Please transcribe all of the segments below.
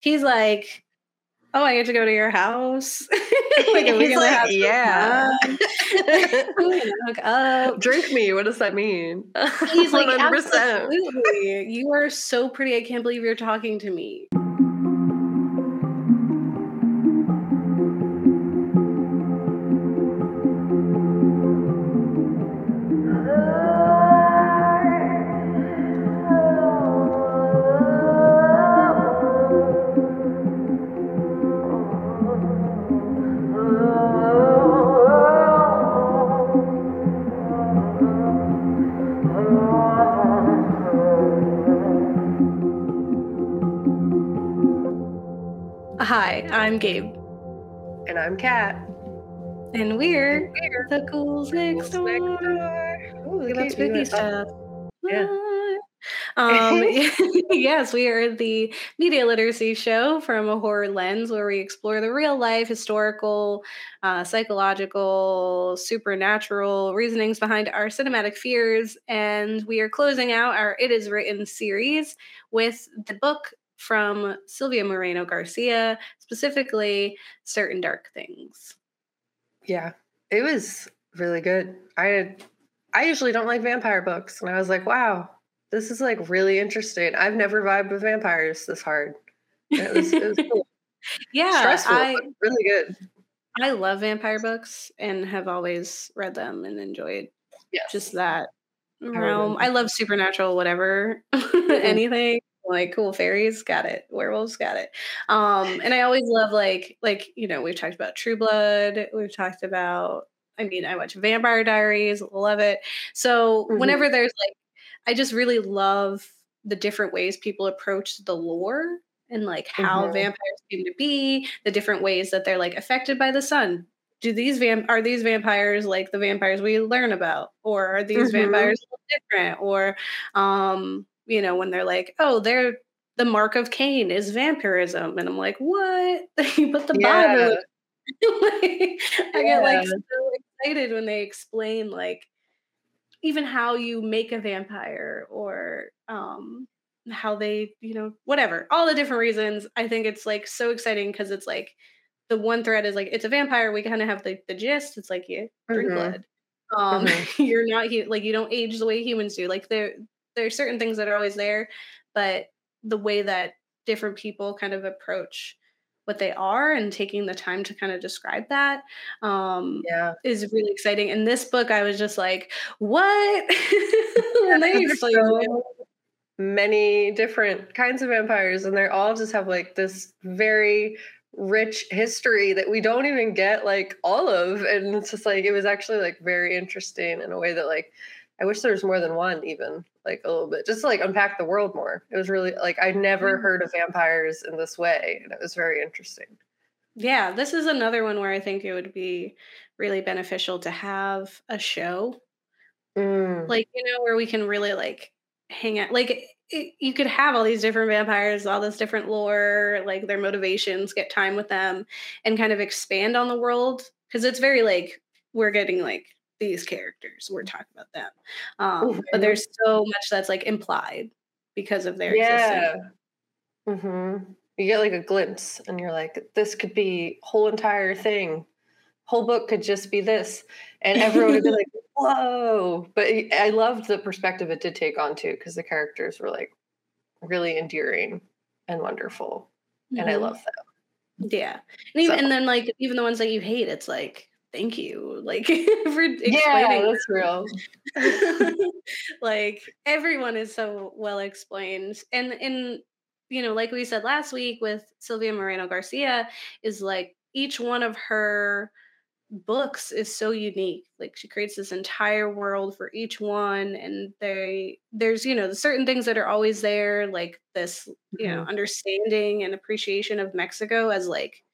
he's like, "Oh, I get to go to your house." like, are we like, have yeah. hook up? Drink me. What does that mean? He's like, absolutely. You are so pretty. I can't believe you're talking to me. I'm Gabe. And I'm Kat. And we're, we're the ghouls next door. Ooh, look at spooky stuff. Yeah. Um, yes, we are the media literacy show from a horror lens where we explore the real life, historical, uh, psychological, supernatural reasonings behind our cinematic fears. And we are closing out our It Is Written series with the book from Silvia Moreno Garcia, specifically Certain Dark Things. Yeah, it was really good. I I usually don't like vampire books, and I was like, wow, this is like really interesting. I've never vibed with vampires this hard. It was, it was cool. yeah, stressful, I, really good. I love vampire books and have always read them and enjoyed yes. just that realm. I love supernatural, whatever, anything like cool fairies got it werewolves got it um and i always love like like you know we've talked about true blood we've talked about i mean i watch vampire diaries love it so mm-hmm. whenever there's like i just really love the different ways people approach the lore and like how mm-hmm. vampires came to be the different ways that they're like affected by the sun do these vamp are these vampires like the vampires we learn about or are these mm-hmm. vampires different or um you know, when they're like, oh, they're the mark of Cain is vampirism. And I'm like, what? you put the yeah. Bible. I yeah. get like so excited when they explain like even how you make a vampire or um how they, you know, whatever, all the different reasons. I think it's like so exciting because it's like the one thread is like it's a vampire. We kind of have the, the gist. It's like you drink mm-hmm. blood. Um, mm-hmm. you're not like you don't age the way humans do. Like there there are certain things that are always there, but the way that different people kind of approach what they are and taking the time to kind of describe that um, yeah. is really exciting. In this book, I was just like, what? and they so many different kinds of vampires, and they all just have like this very rich history that we don't even get like all of. And it's just like, it was actually like very interesting in a way that like, I wish there was more than one, even like a little bit, just to like unpack the world more. It was really like I never mm. heard of vampires in this way, and it was very interesting. Yeah, this is another one where I think it would be really beneficial to have a show, mm. like you know, where we can really like hang out. Like it, you could have all these different vampires, all this different lore, like their motivations, get time with them, and kind of expand on the world because it's very like we're getting like these characters. We're talking about them. Um, mm-hmm. But there's so much that's like implied because of their yeah. Mm-hmm. You get like a glimpse, and you're like, this could be whole entire thing. Whole book could just be this, and everyone would be like, "Whoa!" But I loved the perspective it did take on too, because the characters were like really endearing and wonderful, mm-hmm. and I mm-hmm. love them. Yeah, and even so. and then like even the ones that you hate, it's like thank you like for explaining yeah, that's real like everyone is so well explained and in you know like we said last week with silvia moreno garcia is like each one of her books is so unique like she creates this entire world for each one and they there's you know certain things that are always there like this you know mm-hmm. understanding and appreciation of mexico as like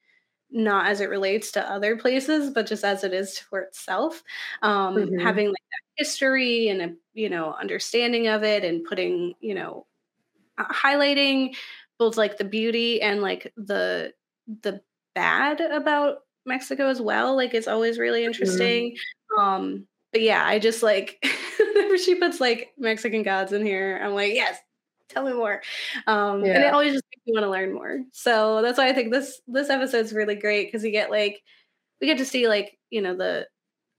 not as it relates to other places, but just as it is for itself. Um, mm-hmm. Having like that history and a you know understanding of it, and putting you know uh, highlighting both like the beauty and like the the bad about Mexico as well. Like it's always really mm-hmm. interesting. Mm-hmm. Um, but yeah, I just like whenever she puts like Mexican gods in here, I'm like, yes, tell me more. Um, yeah. and it always just makes me want to learn more. So that's why I think this this episode's really great because you get like we get to see like you know the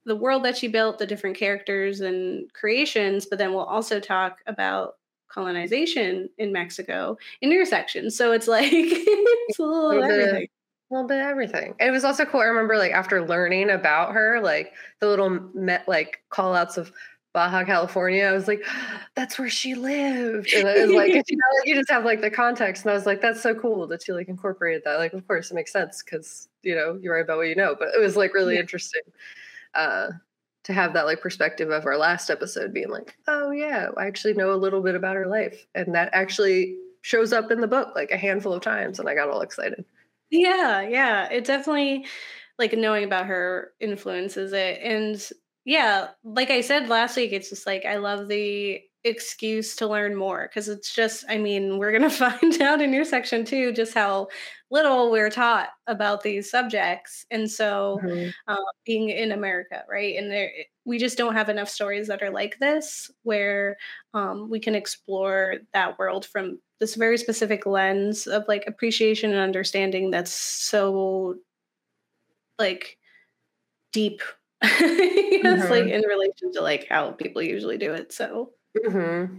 the world that she built, the different characters and creations, but then we'll also talk about colonization in Mexico in your section. So it's like it's a little, a little everything. Bit, a little bit of everything. And it was also cool. I remember like after learning about her, like the little met like call outs of Baja California. I was like, that's where she lived. And it was like, you know, you just have like the context. And I was like, that's so cool that she like incorporated that. Like, of course, it makes sense because, you know, you write about what you know. But it was like really yeah. interesting uh, to have that like perspective of our last episode being like, oh, yeah, I actually know a little bit about her life. And that actually shows up in the book like a handful of times. And I got all excited. Yeah. Yeah. It definitely, like, knowing about her influences it. And yeah, like I said last week, it's just like I love the excuse to learn more because it's just, I mean, we're going to find out in your section too just how little we're taught about these subjects. And so, mm-hmm. uh, being in America, right? And there, we just don't have enough stories that are like this where um, we can explore that world from this very specific lens of like appreciation and understanding that's so like deep it's mm-hmm. like in relation to like how people usually do it. So mm-hmm.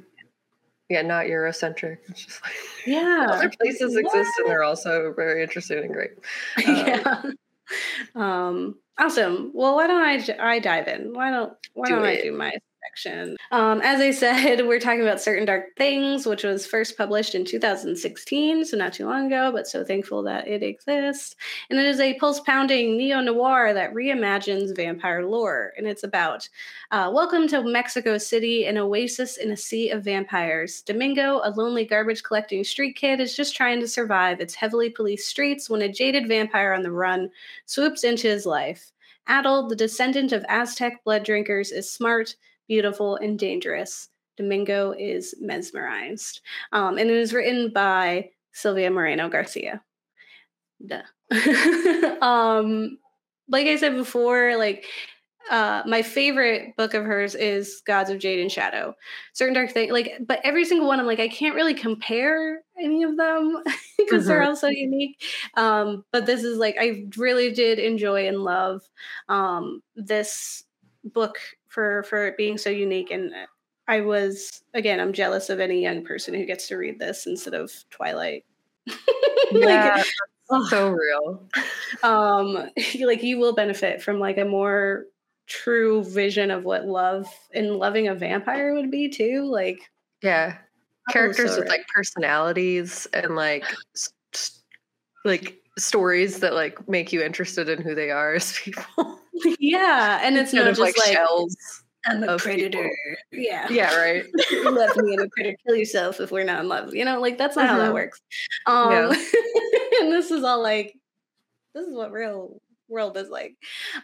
yeah, not Eurocentric. It's just like yeah, other places what? exist and they're also very interesting and great. Um, yeah. Um, awesome. Well, why don't I I dive in? Why don't why do not I do my Um, as I said, we're talking about Certain Dark Things, which was first published in 2016, so not too long ago, but so thankful that it exists. And it is a pulse pounding neo noir that reimagines vampire lore. And it's about uh, Welcome to Mexico City, an oasis in a sea of vampires. Domingo, a lonely garbage collecting street kid, is just trying to survive its heavily policed streets when a jaded vampire on the run swoops into his life. Atl, the descendant of Aztec blood drinkers, is smart, beautiful, and dangerous. Domingo is mesmerized. Um, and it is written by Silvia Moreno Garcia. Duh. um, like I said before, like uh, my favorite book of hers is Gods of Jade and Shadow. Certain Dark Thing, like, but every single one, I'm like, I can't really compare any of them because mm-hmm. they're all so unique. Um, but this is like, I really did enjoy and love um, this book for for it being so unique and I was again I'm jealous of any young person who gets to read this instead of Twilight. yeah, like, so real. Um like you will benefit from like a more true vision of what love and loving a vampire would be too like yeah characters so with like personalities and like st- like stories that like make you interested in who they are as people yeah, and it's not just like, like shells. I'm a predator. People. Yeah. Yeah, right. love me and a predator. Kill yourself if we're not in love. You know, like that's not mm-hmm. how that mm-hmm. works. Um yeah. and this is all like this is what real world is like.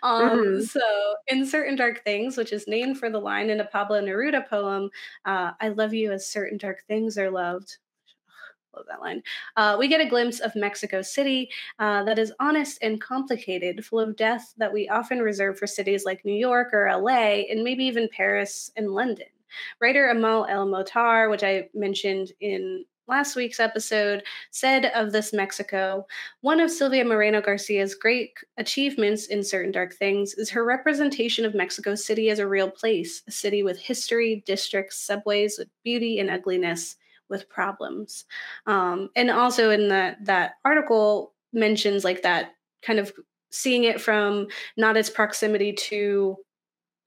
Um, mm-hmm. So, in Certain Dark Things, which is named for the line in a Pablo Neruda poem, uh, I love you as certain dark things are loved love that line. Uh, we get a glimpse of Mexico City uh, that is honest and complicated, full of death that we often reserve for cities like New York or LA, and maybe even Paris and London. Writer Amal El-Mohtar, which I mentioned in last week's episode, said of this Mexico one of Silvia Moreno Garcia's great achievements in Certain Dark Things is her representation of Mexico City as a real place, a city with history, districts, subways with beauty and ugliness with problems. Um, and also in that that article mentions like that kind of seeing it from not its proximity to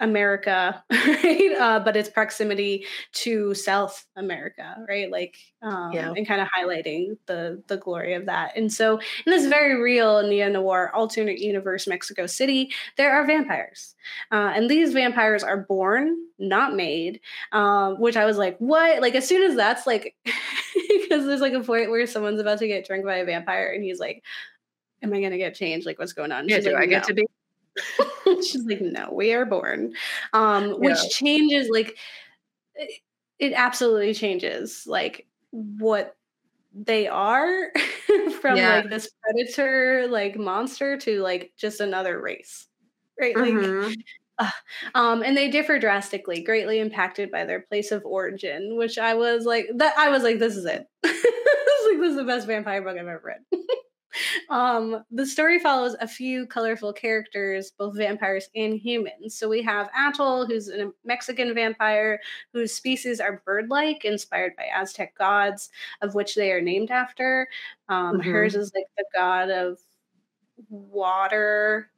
America, right? Uh, but its proximity to South America, right? Like, um, yeah. and kind of highlighting the the glory of that. And so, in this very real neo noir alternate universe Mexico City, there are vampires, uh, and these vampires are born, not made. Um, which I was like, what? Like, as soon as that's like, because there's like a point where someone's about to get drunk by a vampire, and he's like, "Am I gonna get changed? Like, what's going on?" Yeah, do like, I get no. to be She's like, no, we are born. Um, which yeah. changes like it, it absolutely changes like what they are from yeah. like this predator like monster to like just another race. Right? Mm-hmm. Like um, and they differ drastically, greatly impacted by their place of origin. Which I was like, that I was like, this is it. this, is like, this is the best vampire book I've ever read. Um, the story follows a few colorful characters, both vampires and humans. So we have Atl, who's a Mexican vampire whose species are bird-like, inspired by Aztec gods, of which they are named after. Um, mm-hmm. Hers is like the god of water,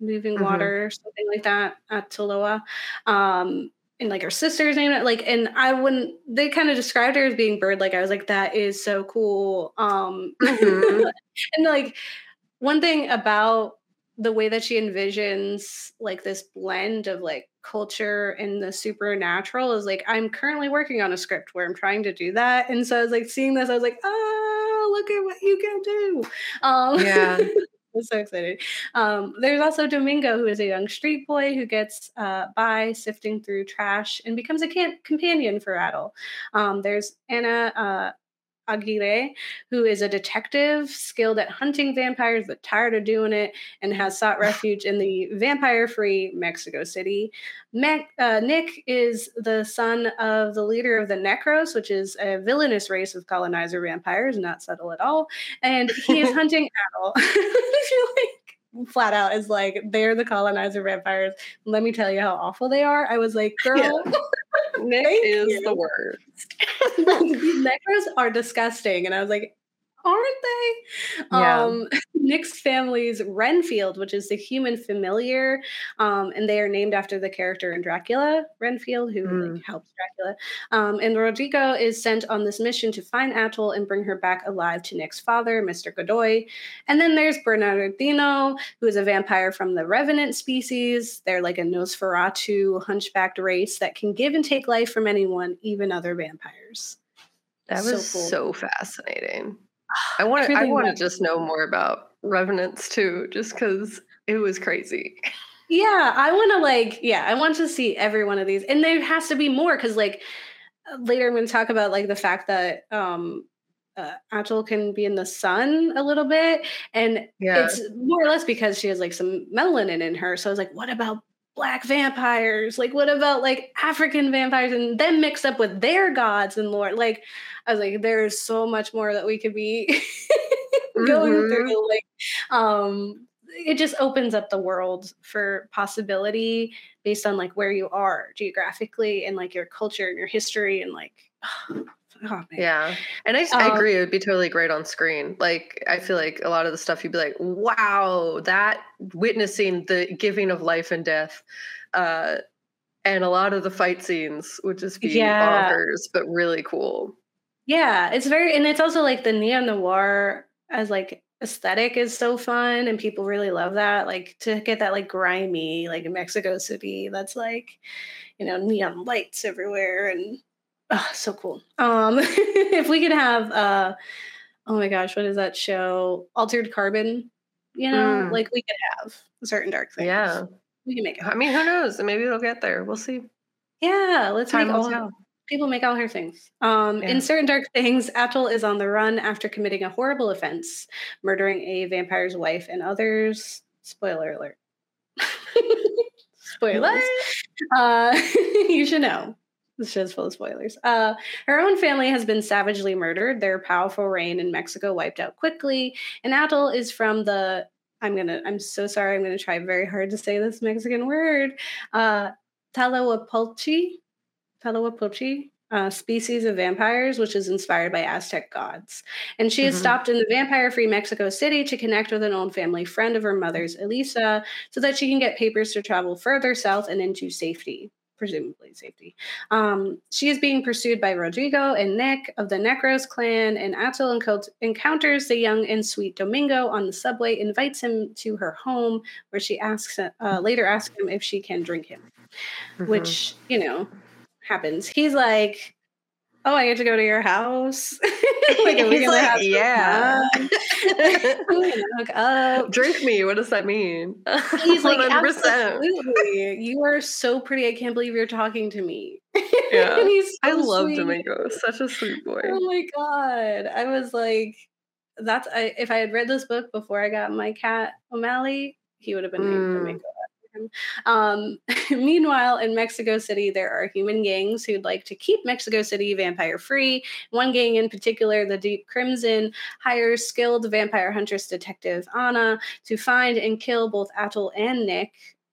moving mm-hmm. water, something like that, Ataloa. Um, and like her sister's name like and i when they kind of described her as being bird like i was like that is so cool. Um mm-hmm. and like one thing about the way that she envisions like this blend of like culture and the supernatural is like i'm currently working on a script where i'm trying to do that. And so i was like seeing this i was like oh look at what you can do. Um yeah I'm so excited. Um, there's also Domingo, who is a young street boy who gets uh, by sifting through trash and becomes a can- companion for Rattle. Um, there's Anna uh, Aguirre, who is a detective skilled at hunting vampires but tired of doing it and has sought refuge in the vampire free Mexico City. Mac, uh, Nick is the son of the leader of the Necros, which is a villainous race of colonizer vampires, not subtle at all. And he is hunting Atl. like flat out is like they're the colonizer vampires. Let me tell you how awful they are. I was like, girl, yeah. Nick is you. the worst. these necros are disgusting. And I was like, aren't they? Yeah. Um, Nick's family's Renfield, which is the human familiar, um, and they are named after the character in Dracula, Renfield, who mm. like, helps Dracula. Um, and Rodrigo is sent on this mission to find Atl and bring her back alive to Nick's father, Mr. Godoy. And then there's Bernardino, who is a vampire from the Revenant species. They're like a Nosferatu hunchbacked race that can give and take life from anyone, even other vampires. That was so, cool. so fascinating. I want to. I want to just know more about revenants too, just because it was crazy. Yeah, I want to like. Yeah, I want to see every one of these, and there has to be more because like later I'm going to talk about like the fact that um uh, Atl can be in the sun a little bit, and yeah. it's more or less because she has like some melanin in her. So I was like, what about black vampires? Like, what about like African vampires and them mixed up with their gods and lore? Like, I was like, there's so much more that we could be going mm-hmm. through. Like, um, it just opens up the world for possibility based on like where you are geographically and like your culture and your history and like Oh, yeah. And I, um, I agree. It would be totally great on screen. Like, I feel like a lot of the stuff you'd be like, wow, that witnessing the giving of life and death. Uh, and a lot of the fight scenes would just be yeah. bonkers, but really cool. Yeah, it's very, and it's also like the neo noir as like aesthetic is so fun, and people really love that. Like to get that like grimy, like Mexico City, that's like, you know, neon lights everywhere, and oh, so cool. Um, if we could have, uh, oh my gosh, what is that show? Altered Carbon. You know, mm. like we could have certain dark things. Yeah, we can make it. I mean, who knows? Maybe it'll get there. We'll see. Yeah, let's Time make all people make all her things. Um, yeah. In certain dark things, Atl is on the run after committing a horrible offense, murdering a vampire's wife and others. Spoiler alert. Spoilers. Uh, you should know. This show's full of spoilers. Uh, her own family has been savagely murdered. Their powerful reign in Mexico wiped out quickly. And Atl is from the. I'm gonna. I'm so sorry. I'm gonna try very hard to say this Mexican word. Uh, Tlahuelpuchi Tlahuelpuchi, uh, species of vampires, which is inspired by Aztec gods. And she mm-hmm. has stopped in the vampire free Mexico City to connect with an old family friend of her mother's, Elisa, so that she can get papers to travel further south and into safety. Presumably safety. Um, she is being pursued by Rodrigo and Nick of the Necros clan, and enco- encounters the young and sweet Domingo on the subway, invites him to her home, where she asks uh, later asks him if she can drink him, mm-hmm. which you know happens. He's like, "Oh, I get to go to your house." like, He's like, "Yeah, hook up, drink me." What does that mean? He's like, "Absolutely, you are so pretty. I can't believe you're talking to me." Yeah, so I love sweet. Domingo. Such a sweet boy. Oh my god, I was like, "That's I, if I had read this book before I got my cat O'Malley, he would have been named mm. Domingo." Um, meanwhile, in Mexico City, there are human gangs who'd like to keep Mexico City vampire free. One gang in particular, the Deep Crimson, hires skilled vampire huntress detective Anna to find and kill both Atl and Nick.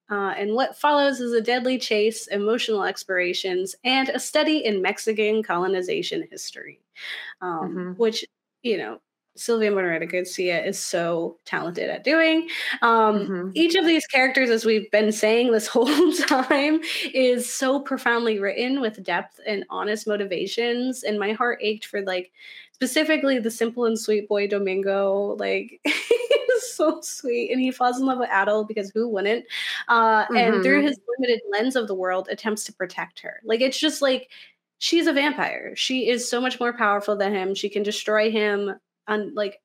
Uh, and what follows is a deadly chase, emotional explorations, and a study in Mexican colonization history, um, mm-hmm. which, you know, Silvia Moreno Garcia is so talented at doing. Um, mm-hmm. Each of these characters, as we've been saying this whole time, is so profoundly written with depth and honest motivations. And my heart ached for like specifically the simple and sweet boy Domingo. Like he's so sweet, and he falls in love with Atl because who wouldn't? Uh, mm-hmm. And through mm-hmm. his limited lens of the world, attempts to protect her. Like it's just like she's a vampire. She is so much more powerful than him. She can destroy him and like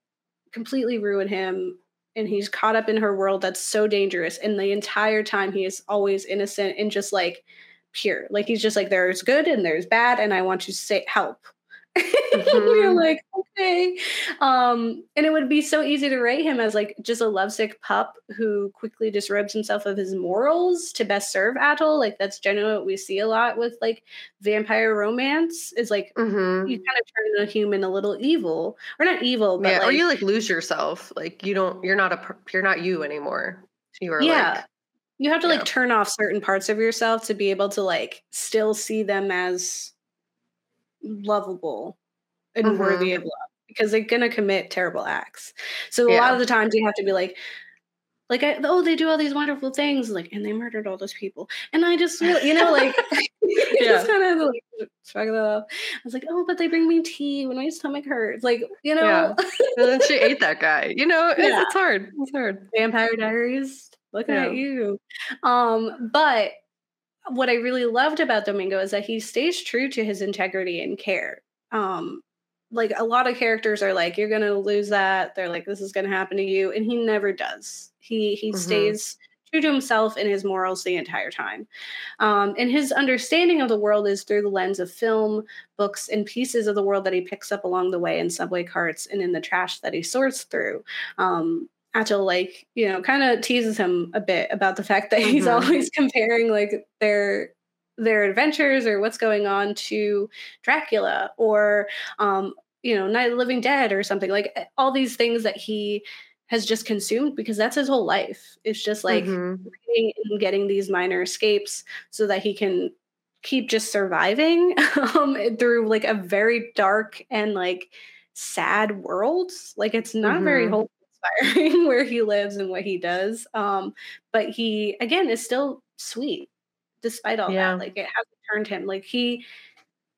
completely ruin him and he's caught up in her world that's so dangerous and the entire time he is always innocent and just like pure. Like he's just like there's good and there's bad and i want to say help mm-hmm. you're like okay. Um and it would be so easy to rate him as like just a lovesick pup who quickly disrobes himself of his morals to best serve atl like that's generally what we see a lot with like vampire romance is like mm-hmm. you kind of turn a human a little evil. Or not evil but yeah like, or you like lose yourself. Like you don't you're not a you're not you anymore. You are yeah. like, you have to like turn off certain parts of yourself to be able to like still see them as lovable and mm-hmm. worthy of love because they're gonna commit terrible acts. So a lot of the times you have to be like, like, I, oh, they do all these wonderful things, like, and they murdered all those people, and I just, you know, like, yeah, kind of like shrug off. I was like, oh, but they bring me tea when my stomach hurts, like, you know. Yeah. and then she ate that guy. You know, it's, yeah. it's hard. It's hard. Vampire Diaries, looking yeah. at you. Um, but what I really loved about Domingo is that he stays true to his integrity and care. Um, like a lot of characters are like, you're gonna lose that. They're like, this is gonna happen to you, and he never does. He he mm-hmm. stays true to himself and his morals the entire time. Um, and his understanding of the world is through the lens of film, books, and pieces of the world that he picks up along the way in subway carts and in the trash that he sorts through. Um, Atl like you know kind of teases him a bit about the fact that he's mm-hmm. always comparing like their their adventures or what's going on to Dracula or um you know Night of the Living Dead or something like all these things that he has just consumed because that's his whole life. It's just like mm-hmm. reading and getting these minor escapes so that he can keep just surviving um, through like a very dark and like sad world. Like it's not mm-hmm. very hopeful inspiring where he lives and what he does. Um, but he again is still sweet despite all yeah. that. Like it hasn't turned him. Like he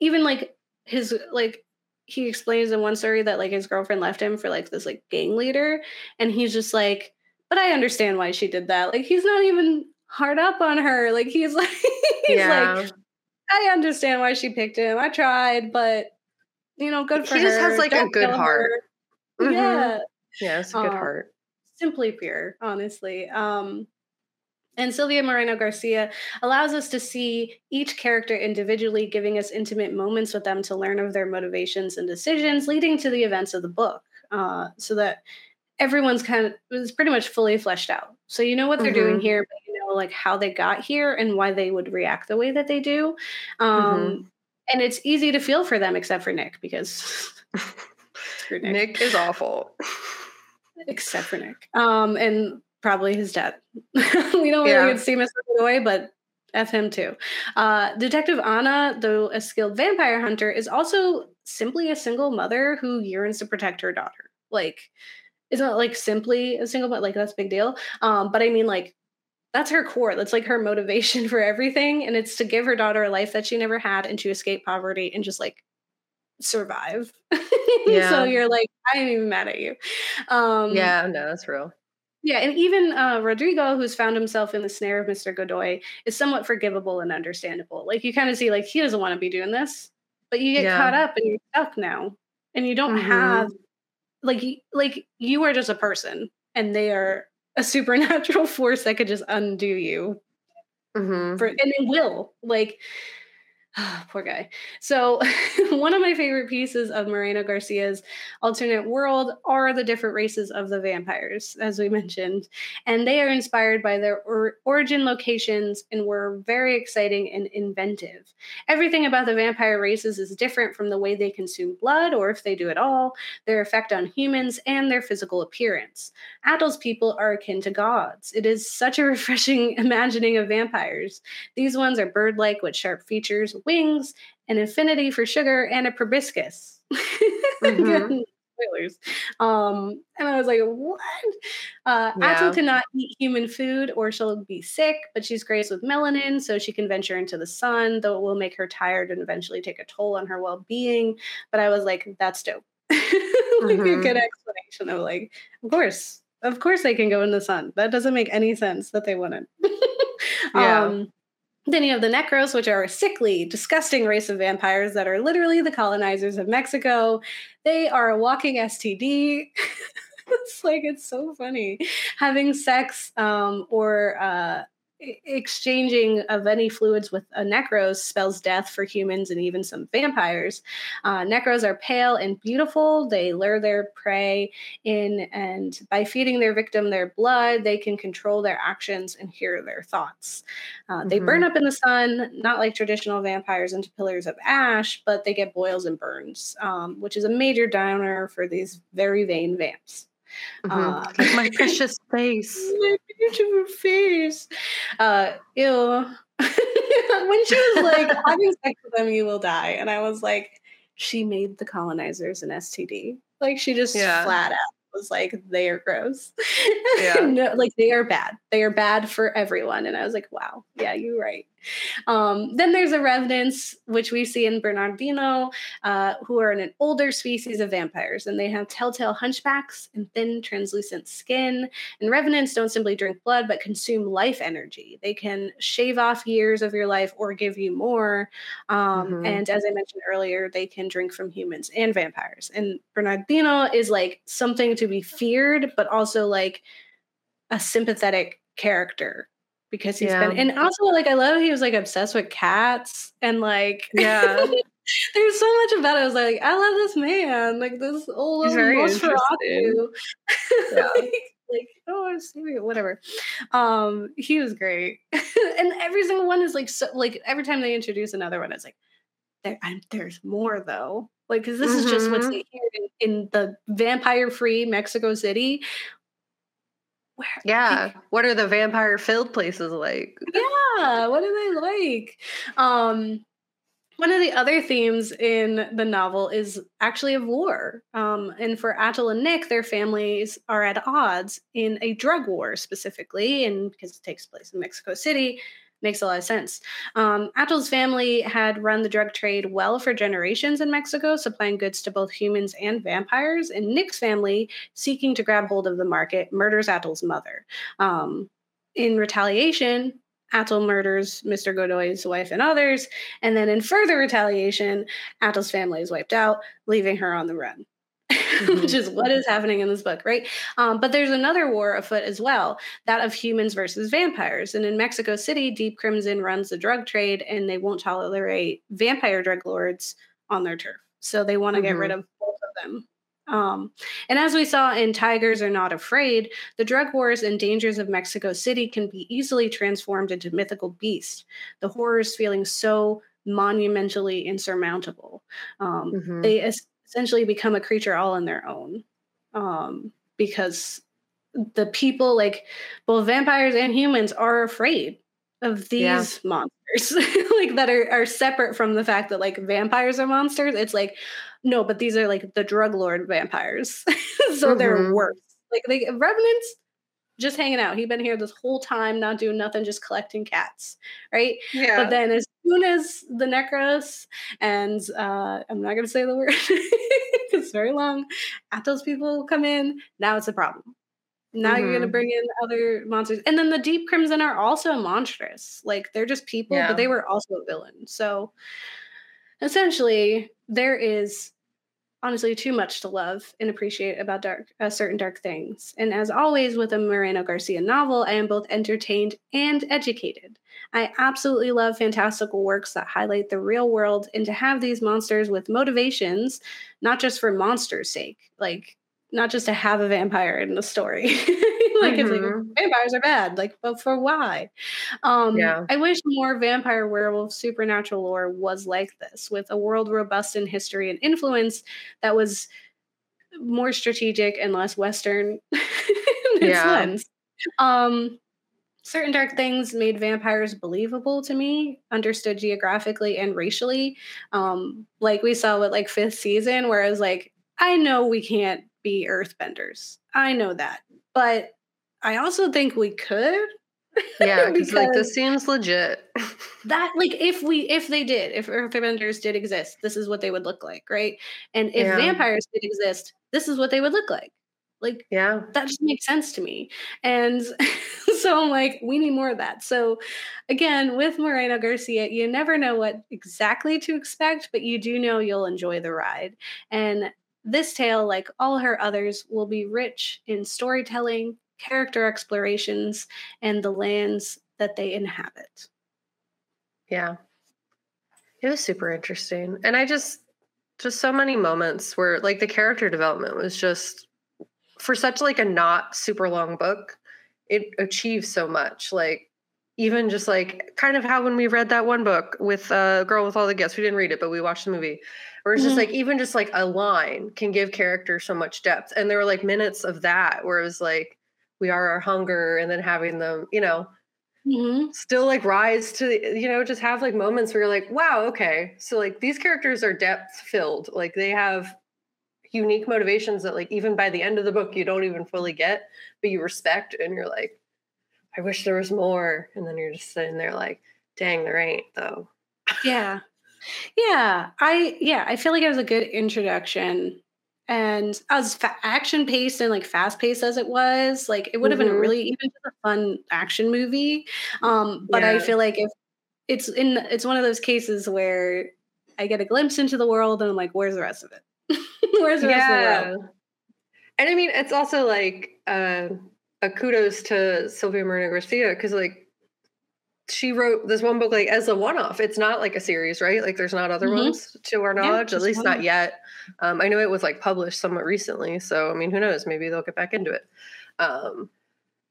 even like his like he explains in one story that like his girlfriend left him for like this like gang leader and he's just like but i understand why she did that like he's not even hard up on her like he's like he's yeah. like i understand why she picked him i tried but you know good for he her just has like Don't a good heart mm-hmm. yeah yeah, it's a good um, heart. Simply pure, honestly. Um, and Silvia Moreno Garcia allows us to see each character individually, giving us intimate moments with them to learn of their motivations and decisions, leading to the events of the book, uh, so that everyone's kind of is pretty much fully fleshed out. So you know what they're mm-hmm. doing here, but you know like how they got here and why they would react the way that they do. Um, mm-hmm. And it's easy to feel for them, except for Nick, because Nick. Nick is awful except for Nick. Um, and probably his dad. we don't really see Mr. Godoy, but F him too. Uh, Detective Anna, though a skilled vampire hunter, is also simply a single mother who yearns to protect her daughter. Like, it's not like simply a single, but like that's a big deal. Um, but I mean, like, that's her core. That's like her motivation for everything. And it's to give her daughter a life that she never had and to escape poverty and just like survive. Yeah. so you're like, I ain't even mad at you. Um, yeah, no, that's real. Yeah, and even uh, Rodrigo, who's found himself in the snare of Mr. Godoy, is somewhat forgivable and understandable. Like you kind of see, like he doesn't want to be doing this, but you get yeah. caught up and you're stuck now, and you don't mm-hmm. have like like you are just a person, and they are a supernatural force that could just undo you. Mm-hmm. For and it will like Poor guy. So, one of my favorite pieces of Moreno Garcia's alternate world are the different races of the vampires, as we mentioned. And they are inspired by their or- origin locations and were very exciting and inventive. Everything about the vampire races is different from the way they consume blood, or if they do at all, their effect on humans, and their physical appearance. Atl's people are akin to gods. It is such a refreshing imagining of vampires. These ones are bird like with sharp features wings, an affinity for sugar, and a proboscis. Mm-hmm. Spoilers. Um, and I was like, what? Uh, yeah. Cannot eat human food or she'll be sick, but she's graced with melanin, so she can venture into the sun, though it will make her tired and eventually take a toll on her well being. But I was like, that's dope. like mm-hmm. a good explanation of like, of course, of course they can go in the sun. That doesn't make any sense that they wouldn't. yeah. Um, then you have the Necros, which are a sickly, disgusting race of vampires that are literally the colonizers of Mexico. They are a walking STD. it's like it's so funny having sex um, or uh, exchanging of any fluids with a necros spells death for humans and even some vampires. Uh, necros are pale and beautiful. They lure their prey in, and by feeding their victim their blood, they can control their actions and hear their thoughts. Uh, mm-hmm. They burn up in the sun, not like traditional vampires into pillars of ash, but they get boils and burns, um, which is a major downer for these very vain vamps. Mm-hmm. Uh, like my precious face. My beautiful face. Uh, ew. when she was like, having sex with them, you will die. And I was like, she made the colonizers an STD. Like she just yeah. flat out was like, they are gross. Yeah. no, like they are bad. They are bad for everyone. And I was like, wow, yeah, you're right. Um, then there's the revenants, which we see in Bernardino, uh, who are an older species of vampires, and they have telltale hunchbacks and thin, translucent skin. And revenants don't simply drink blood, but consume life energy. They can shave off years of your life or give you more. Um, mm-hmm. And as I mentioned earlier, they can drink from humans and vampires. And Bernardino is like something to be feared, but also like a sympathetic character because he's yeah. been and also like I love he was like obsessed with cats and like yeah. There's so much about it. I was like, I love this man, like this old Nosferatu. Yeah. like, like, oh, I'm whatever. Um, he was great, and every single one is like so. Like every time they introduce another one, it's like there, I'm, there's more though. Like, because this mm-hmm. is just what's mm-hmm. here in, in the vampire-free Mexico City. Where, yeah. Like, what are the vampire filled places like? Yeah. What are they like? Um, one of the other themes in the novel is actually of war. Um, and for Atl and Nick, their families are at odds in a drug war specifically, and because it takes place in Mexico City, makes a lot of sense. Um, family had run the drug trade well for generations in Mexico, supplying goods to both humans and vampires. And Nick's family, seeking to grab hold of the market, murders Atl's mother. Um, in retaliation, Atl murders Mr. Godoy's wife and others. And then, in further retaliation, Atl's family is wiped out, leaving her on the run mm-hmm. which is what is happening in this book, right? Um, but there's another war afoot as well, that of humans versus vampires. And in Mexico City, Deep Crimson runs the drug trade, and they won't tolerate vampire drug lords on their turf. So they want to mm-hmm. get rid mm-hmm. of both of them. Um, and as we saw in Tigers Are Not Afraid, the drug wars and dangers of Mexico City can be easily transformed into mythical beasts, the horrors feeling so monumentally insurmountable. Um, mm-hmm. They essentially become a creature all on their own. Um, because the people like both vampires and humans are afraid of these yeah. monsters. Like that are, are separate from the fact that like vampires are monsters. It's like no but these are like the drug lord vampires. So mm-hmm. they're worse. Like they revenants just hanging out. He'd been here this whole time, not doing nothing, just collecting cats, right? Yeah. But then as soon as the Necros and uh, I'm not gonna say the word, it's very long. those people come in, now it's a problem. Now mm-hmm. you're gonna mm-hmm. bring in other monsters, and then the Deep Crimson are also monstrous. Like they're just people, yeah. but they were also a villain. So essentially, there is honestly too much to love and appreciate about dark uh, certain dark things. And as always with a Moreno Garcia novel, I am both entertained and educated. I absolutely love fantastical works that highlight the real world and to have these monsters with motivations, not just for monsters' sake, like not just to have a vampire in the story. like mm-hmm. if vampires are bad, like but for why? Um yeah. I wish more vampire werewolf supernatural lore was like this, with a world robust in history and influence that was more strategic and less Western yeah. lens. Um certain dark things made vampires believable to me understood geographically and racially um like we saw with like fifth season where it was like i know we can't be earthbenders i know that but i also think we could yeah because like this seems legit that like if we if they did if earthbenders did exist this is what they would look like right and if yeah. vampires did exist this is what they would look like like, yeah, that just makes sense to me. And so I'm like, we need more of that. So again, with Moreno Garcia, you never know what exactly to expect, but you do know you'll enjoy the ride. And this tale, like all her others, will be rich in storytelling, character explorations, and the lands that they inhabit. Yeah. It was super interesting. And I just, just so many moments where like the character development was just for such like a not super long book, it achieves so much. Like even just like kind of how when we read that one book with uh girl with all the gifts we didn't read it but we watched the movie where it's mm-hmm. just like even just like a line can give characters so much depth. And there were like minutes of that where it was like we are our hunger and then having them you know mm-hmm. still like rise to you know just have like moments where you're like wow okay. So like these characters are depth filled. Like they have unique motivations that like even by the end of the book you don't even fully get but you respect and you're like i wish there was more. And then you're just sitting there like dang there ain't though. Yeah yeah i yeah i feel like it was a good introduction and as fa- action paced and like fast paced as it was like it would have mm-hmm. been really even just a fun action movie um but yeah. i feel like if it's in it's one of those cases where i get a glimpse into the world and i'm like where's the rest of it Where's the yeah. rest of the world? And I mean, it's also like uh, a kudos to Silvia Moreno Garcia because like she wrote this one book like as a one-off. It's not like a series, right? Like there's not other mm-hmm. ones to our knowledge, yeah, at least not yet. Um, I know it was like published somewhat recently, so I mean, who knows? Maybe they'll get back into it. Um,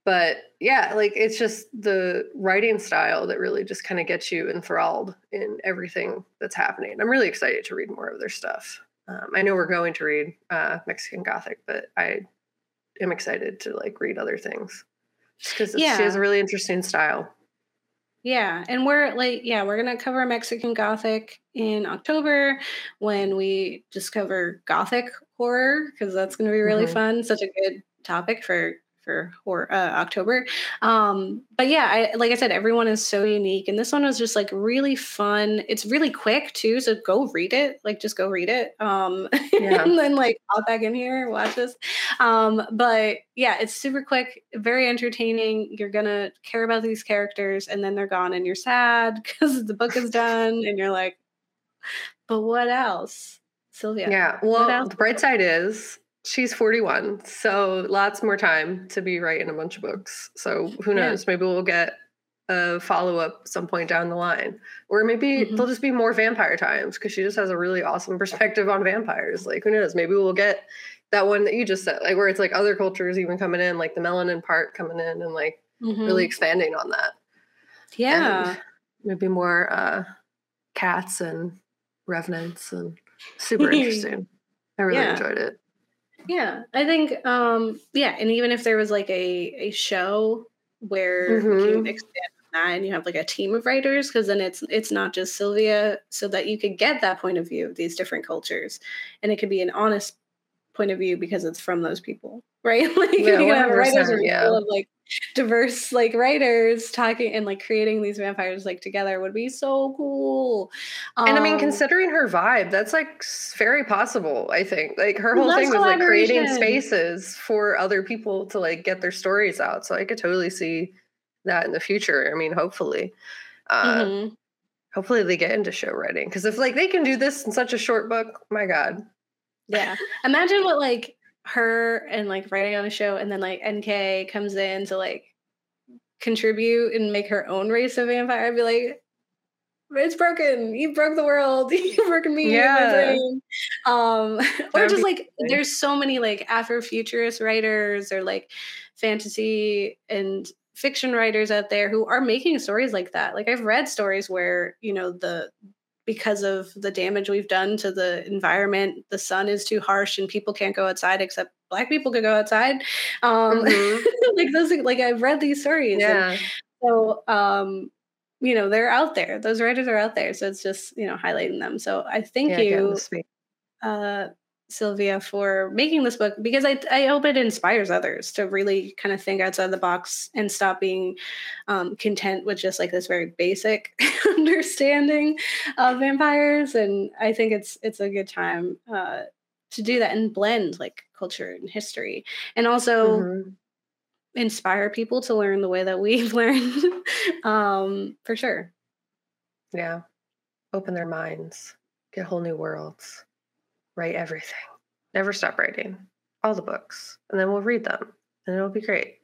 but yeah, like it's just the writing style that really just kind of gets you enthralled in everything that's happening. I'm really excited to read more of their stuff. Um, I know we're going to read uh, Mexican Gothic, but I am excited to like read other things just because yeah. she has a really interesting style. Yeah, and we're like, yeah, we're gonna cover Mexican Gothic in October when we discover Gothic horror because that's gonna be really mm-hmm. fun. Such a good topic for for or uh, October. Um, but yeah, I, like I said, everyone is so unique, and this one was just like really fun. It's really quick too, so go read it. Like just go read it, um, yeah. and then like hop back in here, watch this. Um, but yeah, it's super quick, very entertaining. You're gonna care about these characters, and then they're gone, and you're sad because the book is done, and you're like, but what else? Silvia. Yeah. Well, the bright side is she's 41 so lots more time to be writing a bunch of books so who knows yeah. maybe we'll get a follow-up some point down the line or maybe mm-hmm. there'll just be more vampire times because she just has a really awesome perspective on vampires like who knows maybe we'll get that one that you just said like where it's like other cultures even coming in like the melanin part coming in and like mm-hmm. really expanding on that yeah and maybe more uh cats and revenants and super interesting i really yeah. enjoyed it yeah, I think um yeah, and even if there was like a a show where mm-hmm. you expand that and you have like a team of writers because then it's it's not just Silvia so that you could get that point of view of these different cultures and it could be an honest point of view because it's from those people, right? like yeah, you have writers yeah. of like diverse like writers talking and like creating these vampires like together would be so cool. Um, and I mean, um, considering her vibe, that's like very possible. I think like her whole thing was like creating spaces for other people to like get their stories out. So I could totally see that in the future. I mean, hopefully. Uh, mm-hmm. Hopefully they get into show writing because if like they can do this in such a short book, my god, Yeah. Imagine what like her and like writing on a show and then like NK comes in to like contribute and make her own race of vampire. I'd be like, it's broken. You broke the world. You've broken me. Yeah. Um, or just like there's so many like Afrofuturist writers or like fantasy and fiction writers out there who are making stories like that. Like I've read stories where, you know, the because of the damage we've done to the environment, the sun is too harsh and people can't go outside except black people could go outside. Um mm-hmm. like those like I've read these stories. Yeah. so um you know they're out there those writers are out there so it's just you know highlighting them so i thank yeah, you uh, silvia for making this book because I, I hope it inspires others to really kind of think outside the box and stop being um, content with just like this very basic understanding of vampires. And i think it's it's a good time uh, to do that and blend like culture and history. And also mm-hmm. inspire people to learn the way that we've learned um, for sure. Yeah. Open their minds. Get whole new worlds write everything never stop writing all the books and then we'll read them and it'll be great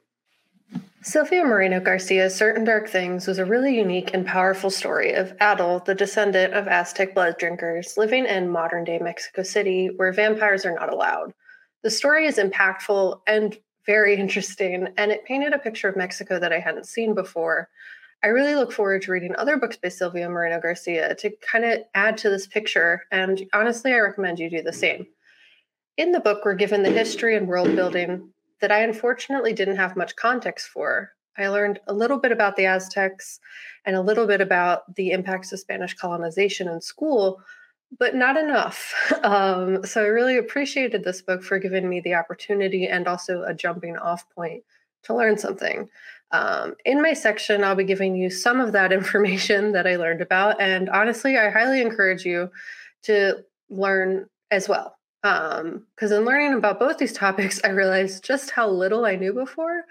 Silvia Moreno Garcia's Certain Dark Things was a really unique and powerful story of Atl, the descendant of Aztec blood drinkers, living in modern day Mexico City where vampires are not allowed. The story is impactful and very interesting, and it painted a picture of Mexico that I hadn't seen before. I really look forward to reading other books by Silvia Moreno Garcia to kind of add to this picture, and honestly, I recommend you do the same. In the book, we're given the history and world building that I unfortunately didn't have much context for. I learned a little bit about the Aztecs and a little bit about the impacts of Spanish colonization in school, but not enough. Um, so I really appreciated this book for giving me the opportunity and also a jumping off point to learn something. Um, in my section, I'll be giving you some of that information that I learned about. And honestly, I highly encourage you to learn as well. Because um, in learning about both these topics, I realized just how little I knew before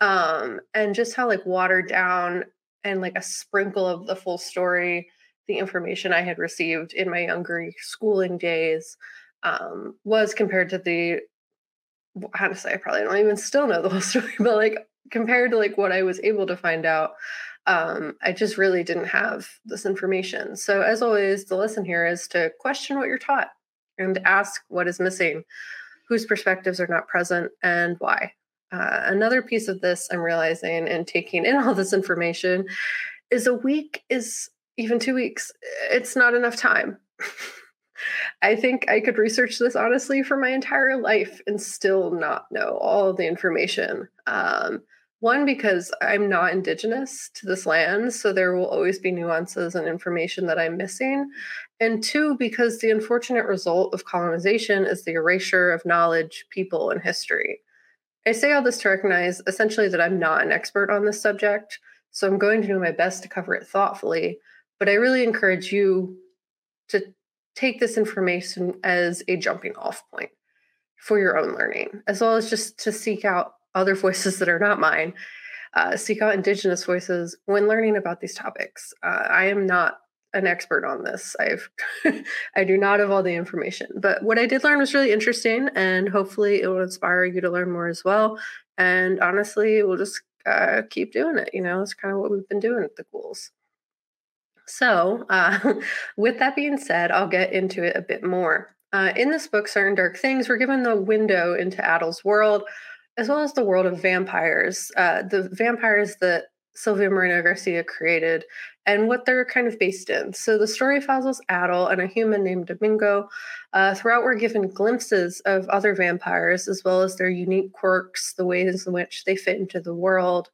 um, and just how like watered down and like a sprinkle of the full story the information I had received in my younger schooling days um, was compared to the honestly, I probably don't even still know the whole story, but like compared to like what I was able to find out, um, I just really didn't have this information. So as always, the lesson here is to question what you're taught and ask what is missing, whose perspectives are not present, and why. Uh, another piece of this I'm realizing and taking in all this information is a week is even two weeks, it's not enough time. I think I could research this honestly for my entire life and still not know all the information. Um, one, because I'm not indigenous to this land, so there will always be nuances and information that I'm missing. And two, because the unfortunate result of colonization is the erasure of knowledge, people, and history. I say all this to recognize essentially that I'm not an expert on this subject, so I'm going to do my best to cover it thoughtfully but I really encourage you to take this information as a jumping off point for your own learning, as well as just to seek out other voices that are not mine. Uh, seek out Indigenous voices when learning about these topics. Uh, I am not an expert on this. I've I do not have all the information, but what I did learn was really interesting, and hopefully it will inspire you to learn more as well. And honestly, we'll just uh, keep doing it. You know, it's kind of what we've been doing at the Ghouls. So, uh, with that being said, I'll get into it a bit more. Uh, in this book, Certain Dark Things, we're given the window into Atl's world, as well as the world of vampires, uh, the vampires that Silvia Moreno Garcia created, and what they're kind of based in. So the story follows Atl and a human named Domingo. Uh, throughout, we're given glimpses of other vampires, as well as their unique quirks, the ways in which they fit into the world,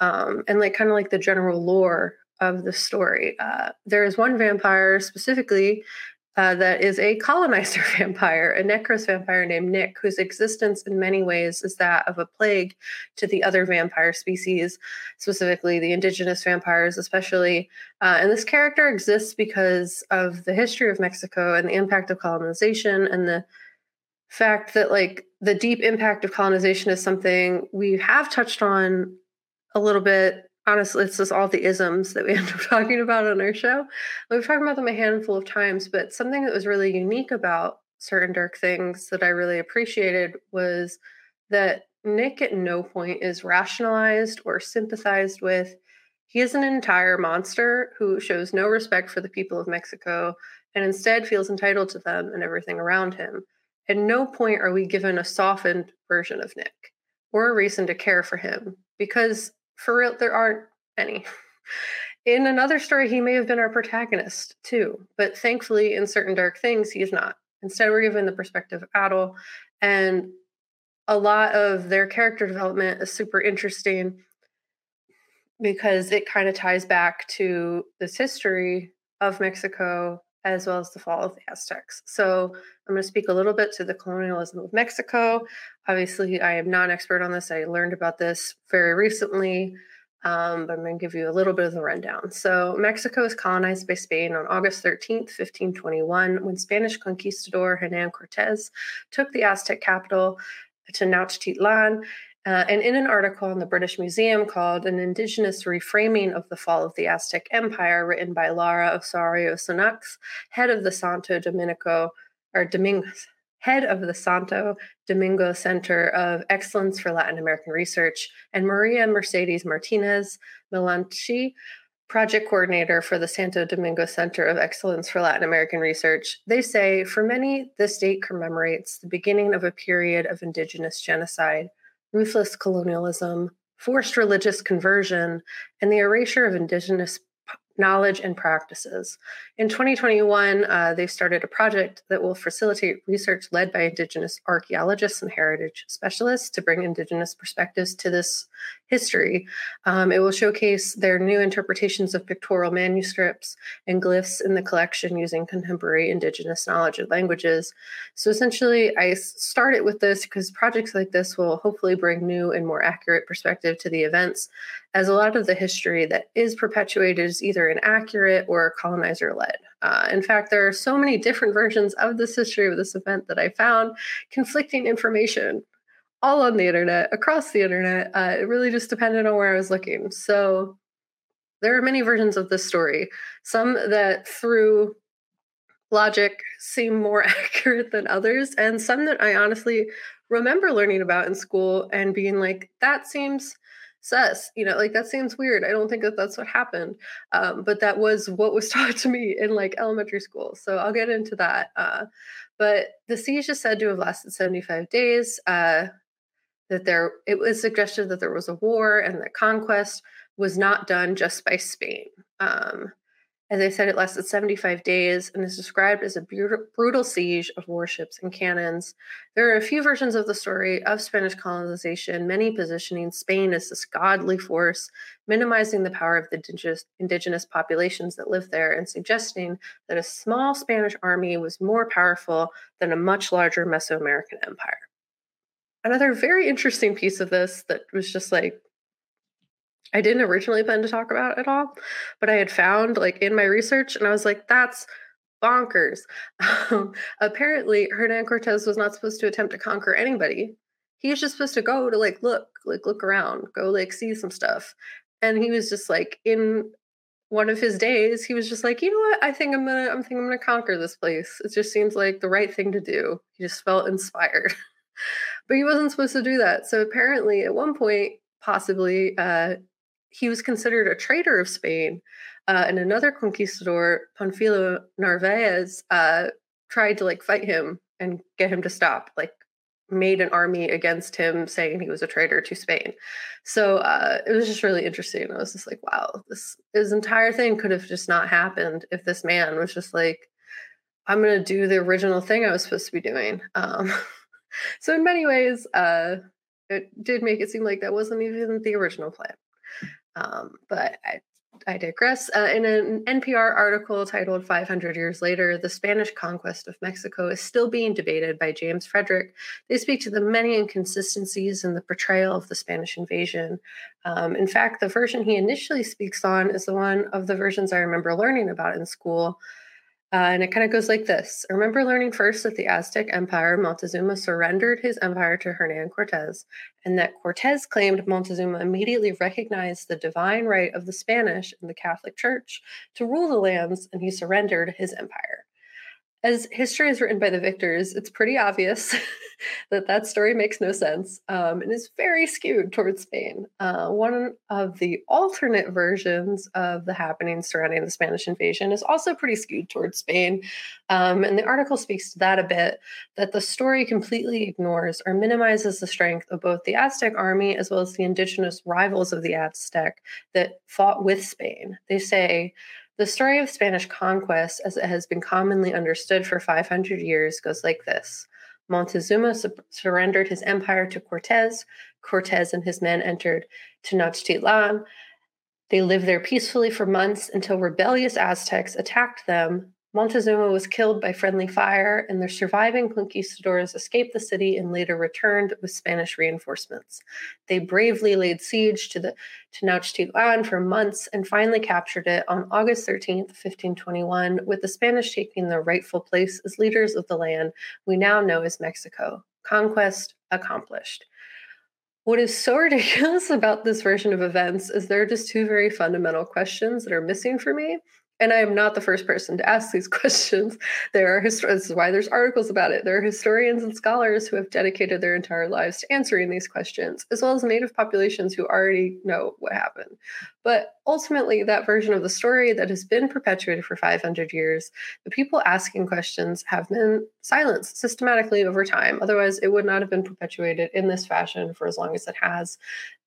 um, and like kind of like the general lore of the story. Uh, there is one vampire specifically uh, that is a colonizer vampire, a Necros vampire named Nick, whose existence in many ways is that of a plague to the other vampire species, specifically the indigenous vampires, especially. Uh, and this character exists because of the history of Mexico and the impact of colonization and the fact that, like, the deep impact of colonization is something we have touched on a little bit honestly, it's just all the isms that we end up talking about on our show. We've talked about them a handful of times, but something that was really unique about certain dark things that I really appreciated was that Nick at no point is rationalized or sympathized with. He is an entire monster who shows no respect for the people of Mexico and instead feels entitled to them and everything around him. At no point are we given a softened version of Nick or a reason to care for him because, for real, there aren't any. In another story, he may have been our protagonist too, but thankfully, in certain dark things, he is not. Instead, we're given the perspective of Atl, and a lot of their character development is super interesting because it kind of ties back to this history of Mexico as well as the fall of the Aztecs. So I'm going to speak a little bit to the colonialism of Mexico. Obviously, I am not an expert on this. I learned about this very recently, um, but I'm going to give you a little bit of the rundown. So Mexico was colonized by Spain on August 13th, 1521, when Spanish conquistador Hernan Cortez took the Aztec capital to Tenochtitlan uh, and in an article in the British Museum called An Indigenous Reframing of the Fall of the Aztec Empire, written by Lara Osorio Sunnucks, head of the Santo Dominico, or Domingos, head of the Santo Domingo Center of Excellence for Latin American Research, and Maria Mercedes Martinez Milantchi, project coordinator for the Santo Domingo Center of Excellence for Latin American Research. They say for many, this date commemorates the beginning of a period of indigenous genocide ruthless colonialism, forced religious conversion, and the erasure of indigenous knowledge and practices. In 2021, uh, they've started a project that will facilitate research led by Indigenous archaeologists and heritage specialists to bring Indigenous perspectives to this history. Um, it will showcase their new interpretations of pictorial manuscripts and glyphs in the collection using contemporary Indigenous knowledge and languages. So essentially, I started with this because projects like this will hopefully bring new and more accurate perspective to the events, as a lot of the history that is perpetuated is either inaccurate or colonizer led. Uh, in fact, there are so many different versions of this history of this event that I found conflicting information all on the internet, across the internet. Uh, it really just depended on where I was looking. So there are many versions of this story, some that through logic seem more accurate than others, and some that I honestly remember learning about in school and being like, that seems sus you know like that seems weird i don't think that that's what happened um, but that was what was taught to me in like elementary school so i'll get into that uh, but the siege is said to have lasted 75 days uh, that there it was suggested that there was a war and that conquest was not done just by Spain. Um, as I said, it lasted 75 days and is described as a brutal siege of warships and cannons. There are a few versions of the story of Spanish colonization, many positioning Spain as this godly force, minimizing the power of the indigenous, populations that live there, and suggesting that a small Spanish army was more powerful than a much larger Mesoamerican empire another very interesting piece of this that was just like I didn't originally plan to talk about at all, but I had found like in my research, and I was like, that's bonkers. Um, apparently, Hernan Cortez was not supposed to attempt to conquer anybody. He was just supposed to go to like look, like look around, go like see some stuff. And he was just like in one of his days, he was just like, you know what? I think I'm gonna, I'm thinking I'm gonna conquer this place. It just seems like the right thing to do. He just felt inspired. but he wasn't supposed to do that. So apparently, at one point, possibly, uh, he was considered a traitor of Spain. Uh, and another conquistador, Panfilo Narvaez, uh, tried to like fight him and get him to stop, like made an army against him saying he was a traitor to Spain. So uh, it was just really interesting. I was just like, wow, this his entire thing could have just not happened if this man was just like, I'm gonna do the original thing I was supposed to be doing. Um, so in many ways, uh, it did make it seem like that wasn't even the original plan. Um, but I, I digress. Uh, in an NPR article titled 500 Years Later, the Spanish Conquest of Mexico is still being debated by James Frederick. They speak to the many inconsistencies in the portrayal of the Spanish invasion. Um, in fact, the version he initially speaks on is the one of the versions I remember learning about in school. Uh, and it kind of goes like this. I remember learning first that the Aztec Empire, Montezuma surrendered his empire to Hernan Cortez, and that Cortez claimed Montezuma immediately recognized the divine right of the Spanish and the Catholic Church to rule the lands, and he surrendered his empire. As history is written by the victors, it's pretty obvious that that story makes no sense um, and is very skewed towards Spain. Uh, one of the alternate versions of the happenings surrounding the Spanish invasion is also pretty skewed towards Spain. Um, and the article speaks to that a bit that the story completely ignores or minimizes the strength of both the Aztec army as well as the indigenous rivals of the Aztec that fought with Spain. They say, the story of Spanish conquest, as it has been commonly understood for 500 years, goes like this Montezuma su- surrendered his empire to Cortez. Cortez and his men entered Tenochtitlan. They lived there peacefully for months until rebellious Aztecs attacked them Montezuma was killed by friendly fire, and the surviving conquistadors escaped the city and later returned with Spanish reinforcements. They bravely laid siege to the Tenochtitlan for months and finally captured it on August 13th, 1521, with the Spanish taking their rightful place as leaders of the land we now know as Mexico. Conquest accomplished. What is so ridiculous about this version of events is there are just two very fundamental questions that are missing for me and I am not the first person to ask these questions. There are this is why there's articles about it. There are historians and scholars who have dedicated their entire lives to answering these questions, as well as native populations who already know what happened. But ultimately, that version of the story that has been perpetuated for 500 years, the people asking questions have been silenced systematically over time. Otherwise, it would not have been perpetuated in this fashion for as long as it has.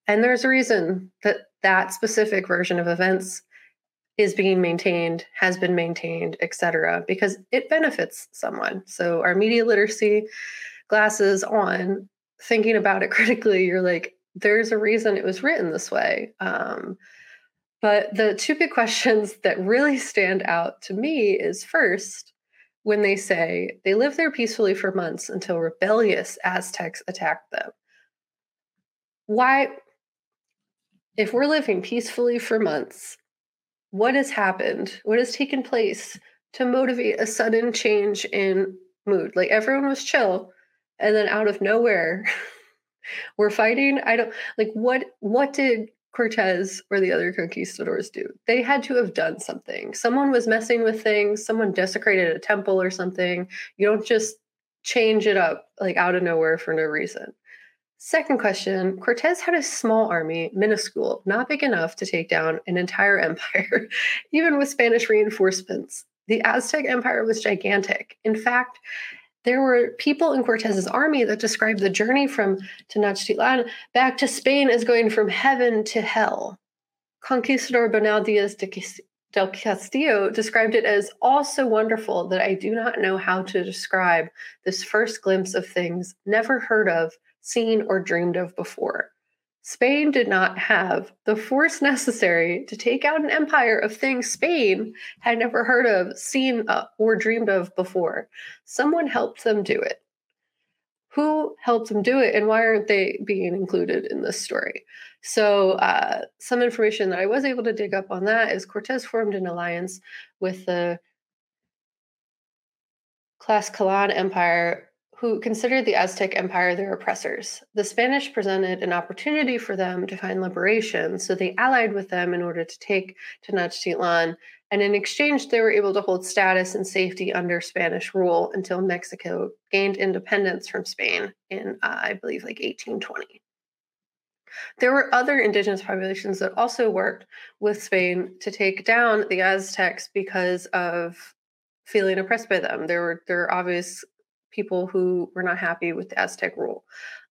And there's a reason that that specific version of events is being maintained, has been maintained, etc., because it benefits someone. So our media literacy glasses on, thinking about it critically, you're like, there's a reason it was written this way. Um, but the two big questions that really stand out to me is first, when they say they lived there peacefully for months until rebellious Aztecs attacked them. Why, if we're living peacefully for months what has happened, what has taken place to motivate a sudden change in mood. Like everyone was chill, and then out of nowhere, we're fighting. I don't like what what did Cortez or the other conquistadors do? They had to have done something. Someone was messing with things, someone desecrated a temple or something. You don't just change it up like out of nowhere for no reason. Second question Cortez had a small army, minuscule, not big enough to take down an entire empire, even with Spanish reinforcements. The Aztec Empire was gigantic. In fact, there were people in Cortez's army that described the journey from Tenochtitlan back to Spain as going from heaven to hell. Conquistador Bernal Diaz de del Castillo described it as all so wonderful that I do not know how to describe this first glimpse of things never heard of seen, or dreamed of before. Spain did not have the force necessary to take out an empire of things Spain had never heard of, seen, uh, or dreamed of before. Someone helped them do it. Who helped them do it, and why aren't they being included in this story? So, uh, some information that I was able to dig up on that is Cortez formed an alliance with the Tlaxcalan Empire who considered the Aztec Empire their oppressors. The Spanish presented an opportunity for them to find liberation, so they allied with them in order to take Tenochtitlan, and in exchange, they were able to hold status and safety under Spanish rule until Mexico gained independence from Spain in, uh, I believe, like 1820. There were other indigenous populations that also worked with Spain to take down the Aztecs because of feeling oppressed by them. There were there are obvious people who were not happy with the Aztec rule,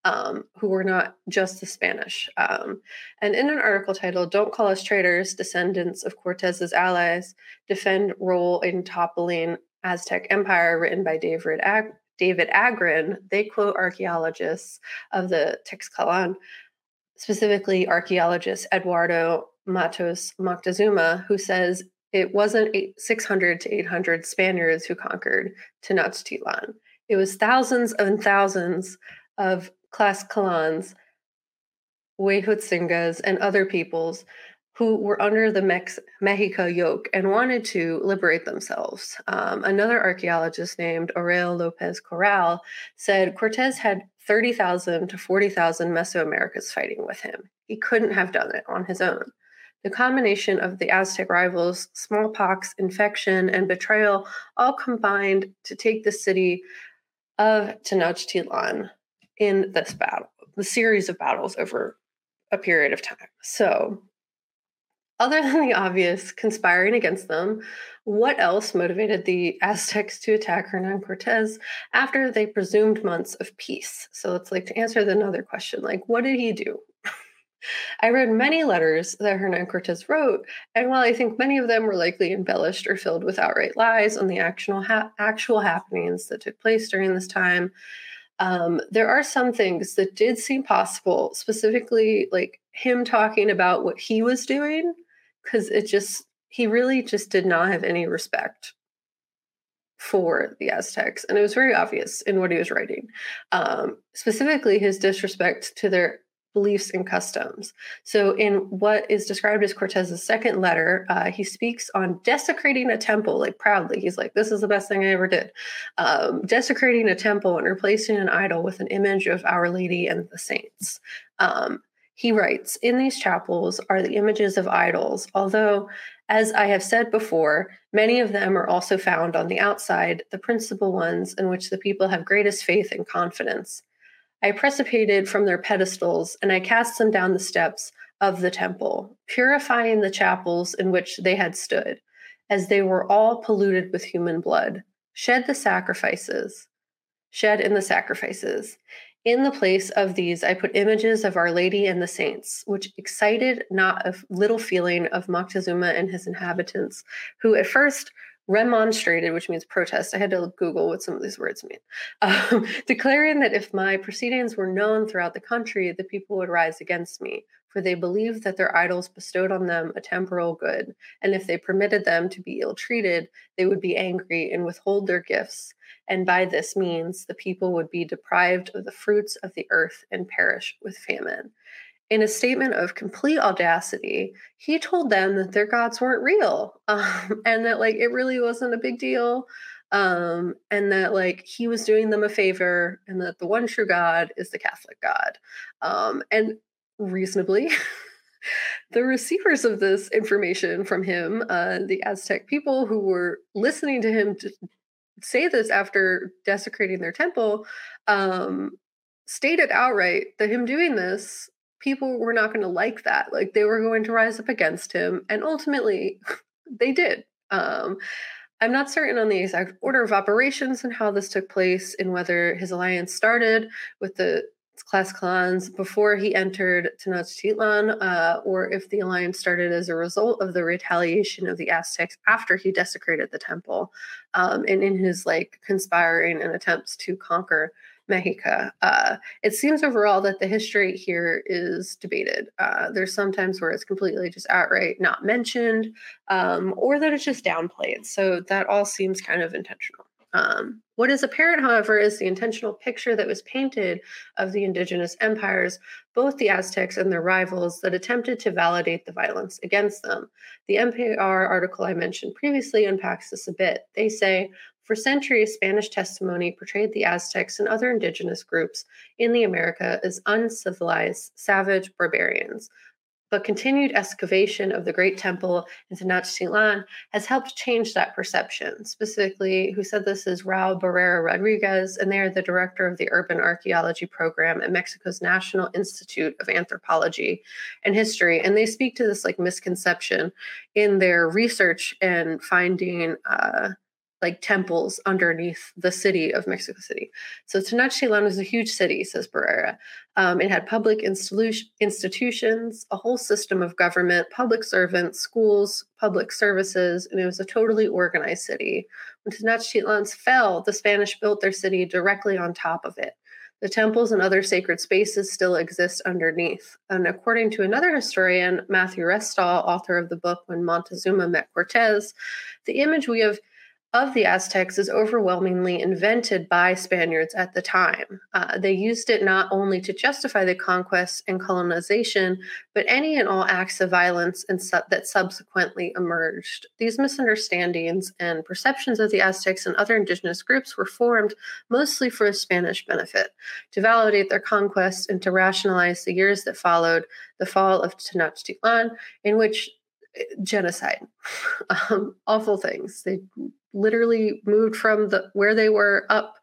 um, who were not just the Spanish. Um, and in an article titled Don't Call Us Traitors, Descendants of Cortez's Allies Defend Role in Toppling Aztec Empire, written by David, Ag- David Agren, they quote archaeologists of the Texcalan, specifically archaeologist Eduardo Matos Moctezuma, who says it wasn't 600 to 800 Spaniards who conquered Tenochtitlan. It was thousands and thousands of Tlaxcalans, Huejotzingas, and other peoples who were under the Mex- Mexica yoke and wanted to liberate themselves. Um, another archaeologist named Aurel Lopez Corral said Cortez had 30,000 to 40,000 Mesoamericans fighting with him. He couldn't have done it on his own. The combination of the Aztec rivals, smallpox, infection, and betrayal all combined to take the city of Tenochtitlan in this battle, the series of battles over a period of time. So, other than the obvious conspiring against them, what else motivated the Aztecs to attack Hernan Cortez after they presumed months of peace? So it's like to answer another question, like what did he do? I read many letters that Hernan Cortez wrote, and while I think many of them were likely embellished or filled with outright lies on the actual ha- actual happenings that took place during this time, um, there are some things that did seem possible. Specifically, like him talking about what he was doing, because it just he really just did not have any respect for the Aztecs, and it was very obvious in what he was writing. Um, specifically, his disrespect to their beliefs and customs. So, in what is described as Cortez's second letter, uh, he speaks on desecrating a temple, like proudly. He's like, This is the best thing I ever did. Um, desecrating a temple and replacing an idol with an image of Our Lady and the saints. Um, he writes, In these chapels are the images of idols, although, as I have said before, many of them are also found on the outside, the principal ones in which the people have greatest faith and confidence. I precipitated from their pedestals, and I cast them down the steps of the temple, purifying the chapels in which they had stood, as they were all polluted with human blood. Shed the sacrifices, shed in the sacrifices. In the place of these, I put images of Our Lady and the saints, which excited not a little feeling of Moctezuma and his inhabitants, who at first remonstrated, which means protest. I had to Google what some of these words mean. Um, declaring that if my proceedings were known throughout the country, the people would rise against me, for they believed that their idols bestowed on them a temporal good, and if they permitted them to be ill treated, they would be angry and withhold their gifts. And by this means, the people would be deprived of the fruits of the earth and perish with famine in a statement of complete audacity, he told them that their gods weren't real um, and that like it really wasn't a big deal. Um, and that like he was doing them a favor and that the one true God is the Catholic God. Um, and reasonably, the receivers of this information from him, uh, the Aztec people who were listening to him to say this after desecrating their temple, um, stated outright that him doing this people were not going to like that. Like they were going to rise up against him, and ultimately, they did. Um, I'm not certain on the exact order of operations and how this took place, and whether his alliance started with the Tlaxcalans before he entered Tenochtitlan, uh, or if the alliance started as a result of the retaliation of the Aztecs after he desecrated the temple, um, and in his like conspiring and attempts to conquer Mexico. Uh, it seems overall that the history here is debated. Uh, there's sometimes where it's completely just outright not mentioned, um, or that it's just downplayed. So that all seems kind of intentional. Um, what is apparent, however, is the intentional picture that was painted of the indigenous empires, both the Aztecs and their rivals, that attempted to validate the violence against them. The NPR article I mentioned previously unpacks this a bit. They say for centuries, Spanish testimony portrayed the Aztecs and other indigenous groups in the America as uncivilized, savage barbarians. But continued excavation of the Great Temple in Tenochtitlan has helped change that perception. Specifically, who said this is Raul Barrera Rodriguez, and they are the director of the Urban Archaeology Program at Mexico's National Institute of Anthropology and History. And they speak to this like misconception in their research and finding uh, like temples underneath the city of Mexico City. So Tenochtitlan was a huge city, says Barrera. Um, it had public institu- institutions, a whole system of government, public servants, schools, public services, and it was a totally organized city. When Tenochtitlan fell, the Spanish built their city directly on top of it. The temples and other sacred spaces still exist underneath. And according to another historian, Matthew Restall, author of the book When Montezuma Met Cortez, the image we have of the Aztecs is overwhelmingly invented by Spaniards at the time. Uh, they used it not only to justify the conquest and colonization, but any and all acts of violence su- that subsequently emerged. These misunderstandings and perceptions of the Aztecs and other indigenous groups were formed mostly for a Spanish benefit, to validate their conquest and to rationalize the years that followed the fall of Tenochtitlan, in which genocide. Um, awful things. They literally moved from the where they were up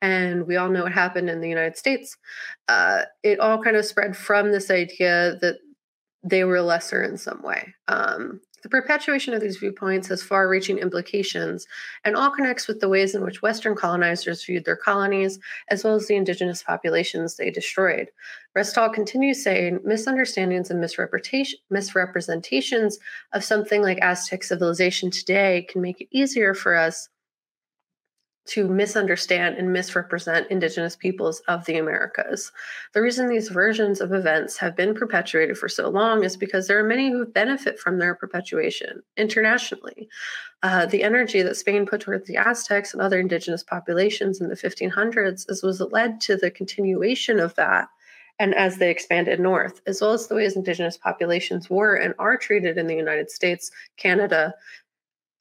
and we all know what happened in the united states. Uh, it all kind of spread from this idea that they were lesser in some way. Um, the perpetuation of these viewpoints has far reaching implications and all connects with the ways in which Western colonizers viewed their colonies, as well as the indigenous populations they destroyed. Restall continues saying misunderstandings and misrepresentations of something like Aztec civilization today can make it easier for us to misunderstand and misrepresent Indigenous peoples of the Americas. The reason these versions of events have been perpetuated for so long is because there are many who benefit from their perpetuation internationally. Uh, the energy that Spain put towards the Aztecs and other Indigenous populations in the 1500s is, was led to the continuation of that. And as they expanded north, as well as the ways indigenous populations were and are treated in the United States, Canada,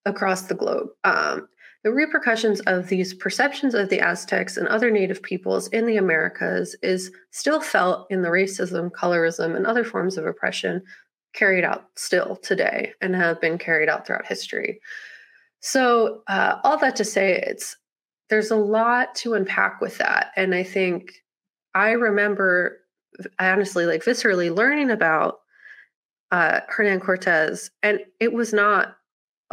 across the globe. Um, the repercussions of these perceptions of the Aztecs and other native peoples in the Americas is still felt in the racism, colorism, and other forms of oppression carried out still today and have been carried out throughout history. So, uh, all that to say, it's there's a lot to unpack with that, and I think I remember honestly, like viscerally, learning about uh, Hernan Cortez, and it was not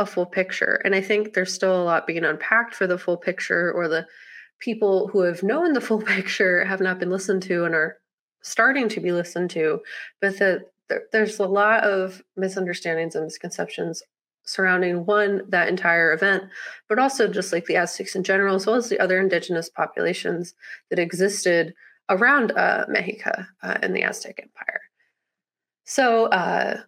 a full picture. And I think there's still a lot being unpacked for the full picture, or the people who have known the full picture have not been listened to and are starting to be listened to. But that there's a lot of misunderstandings and misconceptions surrounding one that entire event but also just like the aztecs in general as well as the other indigenous populations that existed around uh, mexico uh, in the aztec empire so uh,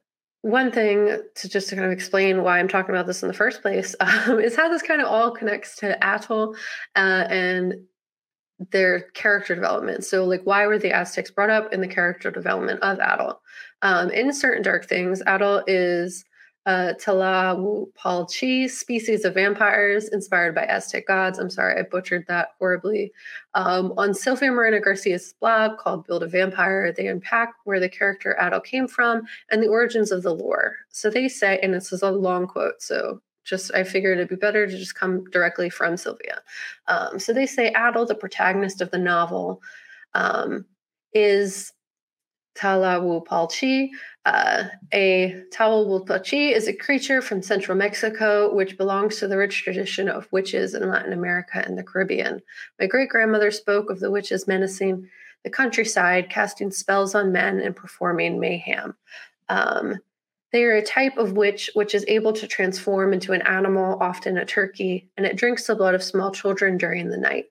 one thing to just to kind of explain why I'm talking about this in the first place um, is how this kind of all connects to Atl uh, and their character development. So, like, why were the Aztecs brought up in the character development of Atl? Um, in certain dark things, Atl is uh, Tlahuapalchi species of vampires inspired by Aztec gods. I'm sorry, I butchered that horribly. Um, on Silvia Moreno Garcia's blog called Build a Vampire, they unpack where the character Atl came from and the origins of the lore. So they say, and this is a long quote, so just I figured it'd be better to just come directly from Silvia. Um, so they say Atl, the protagonist of the novel, um, is Tlahuapalchi, uh, a Tlahuapalchi is a creature from central Mexico, which belongs to the rich tradition of witches in Latin America and the Caribbean. My great grandmother spoke of the witches menacing the countryside, casting spells on men, and performing mayhem. Um, they are a type of witch which is able to transform into an animal, often a turkey, and it drinks the blood of small children during the night.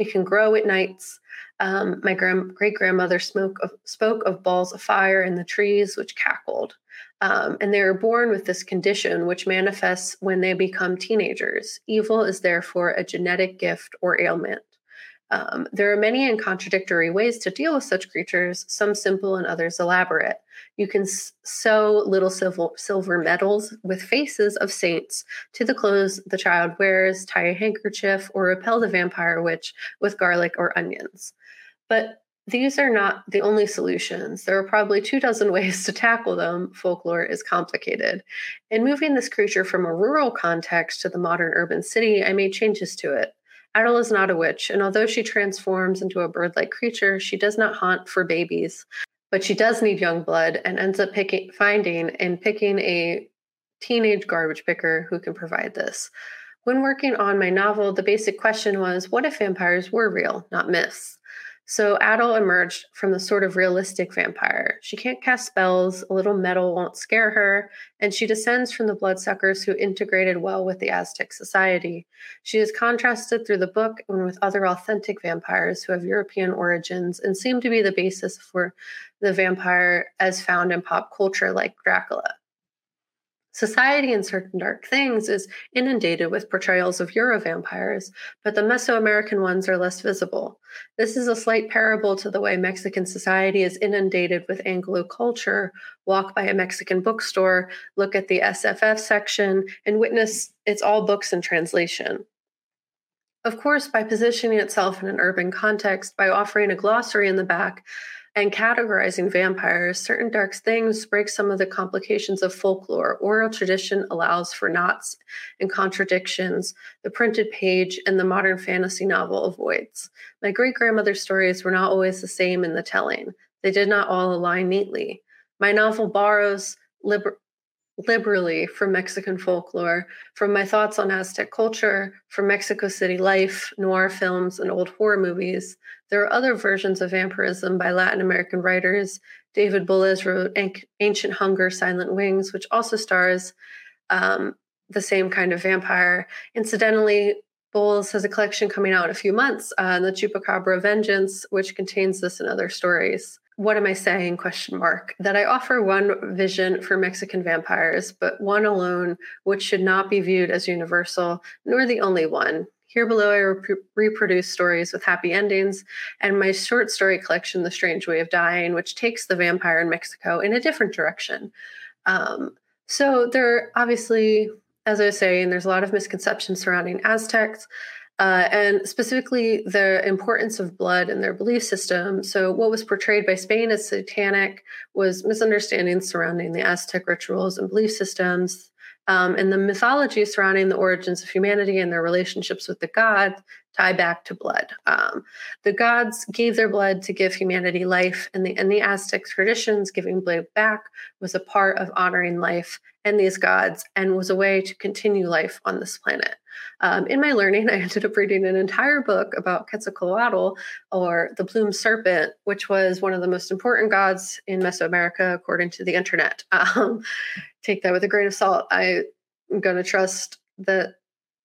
It can grow at nights um, my grand, great grandmother spoke of, balls of fire in the trees which cackled. Um, and they are born with this condition, which manifests when they become teenagers. Evil is therefore a genetic gift or ailment. Um, there are many and contradictory ways to deal with such creatures, some simple and others elaborate. You can s- sew little silver, silver medals with faces of saints to the clothes the child wears, tie a handkerchief, or repel the vampire witch with garlic or onions. But these are not the only solutions. There are probably two dozen ways to tackle them. Folklore is complicated. In moving this creature from a rural context to the modern urban city, I made changes to it. Atl is not a witch, and although she transforms into a bird like creature, she does not haunt for babies. But she does need young blood and ends up picking, finding and picking a teenage garbage picker who can provide this. When working on my novel, the basic question was what if vampires were real, not myths? So Atl emerged from the sort of realistic vampire. She can't cast spells, a little metal won't scare her, and she descends from the bloodsuckers who integrated well with the Aztec society. She is contrasted through the book and with other authentic vampires who have European origins and seem to be the basis for the vampire as found in pop culture like Dracula. Society in Certain Dark Things is inundated with portrayals of Euro vampires, but the Mesoamerican ones are less visible. This is a slight parable to the way Mexican society is inundated with Anglo culture. Walk by a Mexican bookstore, look at the SFF section, and witness it's all books in translation. Of course, by positioning itself in an urban context, by offering a glossary in the back, and categorizing vampires, certain dark things break some of the complications of folklore. Oral tradition allows for knots and contradictions. The printed page and the modern fantasy novel avoids. My great grandmother's stories were not always the same in the telling, they did not all align neatly. My novel borrows liber- liberally from Mexican folklore, from my thoughts on Aztec culture, from Mexico City life, noir films, and old horror movies. There are other versions of vampirism by Latin American writers. David Bowles wrote Ancient Hunger, Silent Wings, which also stars um, the same kind of vampire. Incidentally, Bowles has a collection coming out in a few months, uh, the Chupacabra Vengeance, which contains this and other stories what am I saying? Question mark. That I offer one vision for Mexican vampires, but one alone, which should not be viewed as universal, nor the only one. Here below, I rep- reproduce stories with happy endings, and my short story collection, The Strange Way of Dying, which takes the vampire in Mexico in a different direction. Um, so there, obviously, as I was saying, there's a lot of misconceptions surrounding Aztecs uh, and specifically the importance of blood in their belief system. So, what was portrayed by Spain as satanic was misunderstandings surrounding the Aztec rituals and belief systems. Um, and the mythology surrounding the origins of humanity and their relationships with the gods tie back to blood. Um, the gods gave their blood to give humanity life, and the, and the Aztec traditions, giving blood back, was a part of honoring life and these gods and was a way to continue life on this planet. Um, in my learning, I ended up reading an entire book about Quetzalcoatl or the plumed serpent, which was one of the most important gods in Mesoamerica, according to the internet. Um, take that with a grain of salt. I'm going to trust that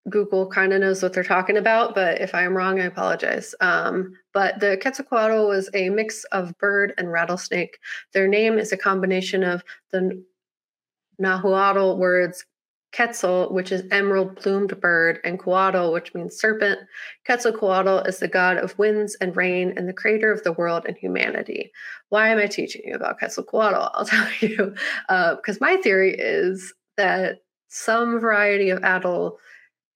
Google kind of knows what they're talking about, but if I am wrong, I apologize. Um, but the Quetzalcoatl was a mix of bird and rattlesnake. Their name is a combination of the Nahuatl words Quetzal, which is emerald plumed bird, and Coatl, which means serpent. Quetzalcoatl is the god of winds and rain and the creator of the world and humanity. Why am I teaching you about Quetzalcoatl? I'll tell you. Because uh, my theory is that some variety of Atl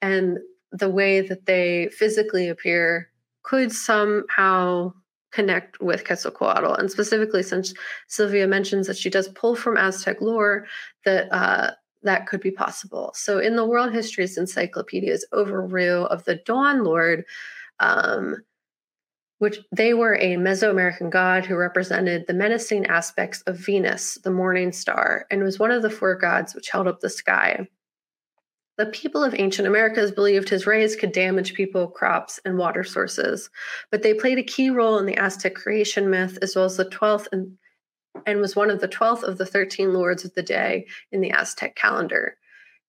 and the way that they physically appear could somehow connect with Quetzalcoatl. And specifically, since Silvia mentions that she does pull from Aztec lore, that uh, that could be possible. So, in the World Histories Encyclopedia's overview of the Dawn Lord, um, which they were a Mesoamerican god who represented the menacing aspects of Venus, the morning star, and was one of the four gods which held up the sky. The people of ancient Americas believed his rays could damage people, crops, and water sources, but they played a key role in the Aztec creation myth, as well as the 12th and and was one of the 12th of the 13 lords of the day in the Aztec calendar.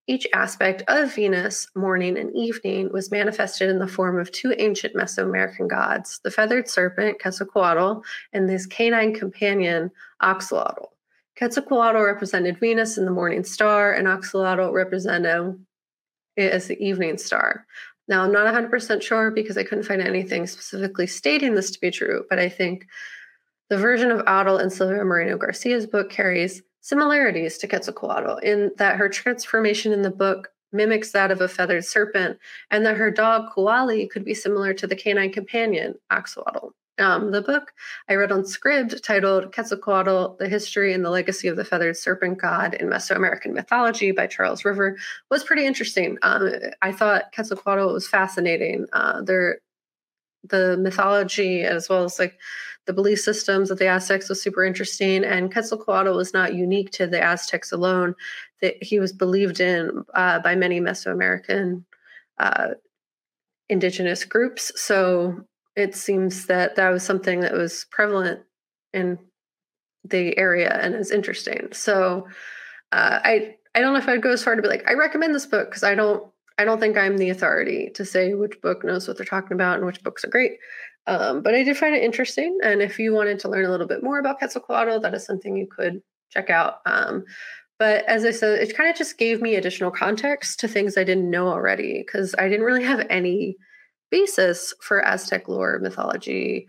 Each aspect of Venus, morning and evening, was manifested in the form of two ancient Mesoamerican gods, the feathered serpent, Quetzalcoatl, and his canine companion, Axolotl. Quetzalcoatl represented Venus in the morning star, and Axolotl represented as the evening star. Now, I'm not 100% sure because I couldn't find anything specifically stating this to be true, but I think the version of Atl in Silvia Moreno Garcia's book carries similarities to Quetzalcoatl in that her transformation in the book mimics that of a feathered serpent, and that her dog Cualli could be similar to the canine companion Axolotl. Um, the book I read on Scribd, titled Quetzalcoatl The History and the Legacy of the Feathered Serpent God in Mesoamerican Mythology by Charles River, was pretty interesting. Um, I thought Quetzalcoatl was fascinating. Uh, there, the mythology, as well as like the belief systems of the Aztecs was super interesting, and Quetzalcoatl was not unique to the Aztecs alone. That he was believed in uh, by many Mesoamerican uh, indigenous groups. So it seems that that was something that was prevalent in the area and is interesting. So uh, I I don't know if I'd go as far to be like I recommend this book because I don't I don't think I'm the authority to say which book knows what they're talking about and which books are great. Um, but I did find it interesting. And if you wanted to learn a little bit more about Quetzalcoatl, that is something you could check out. Um, but as I said, it kind of just gave me additional context to things I didn't know already because I didn't really have any basis for Aztec lore, mythology,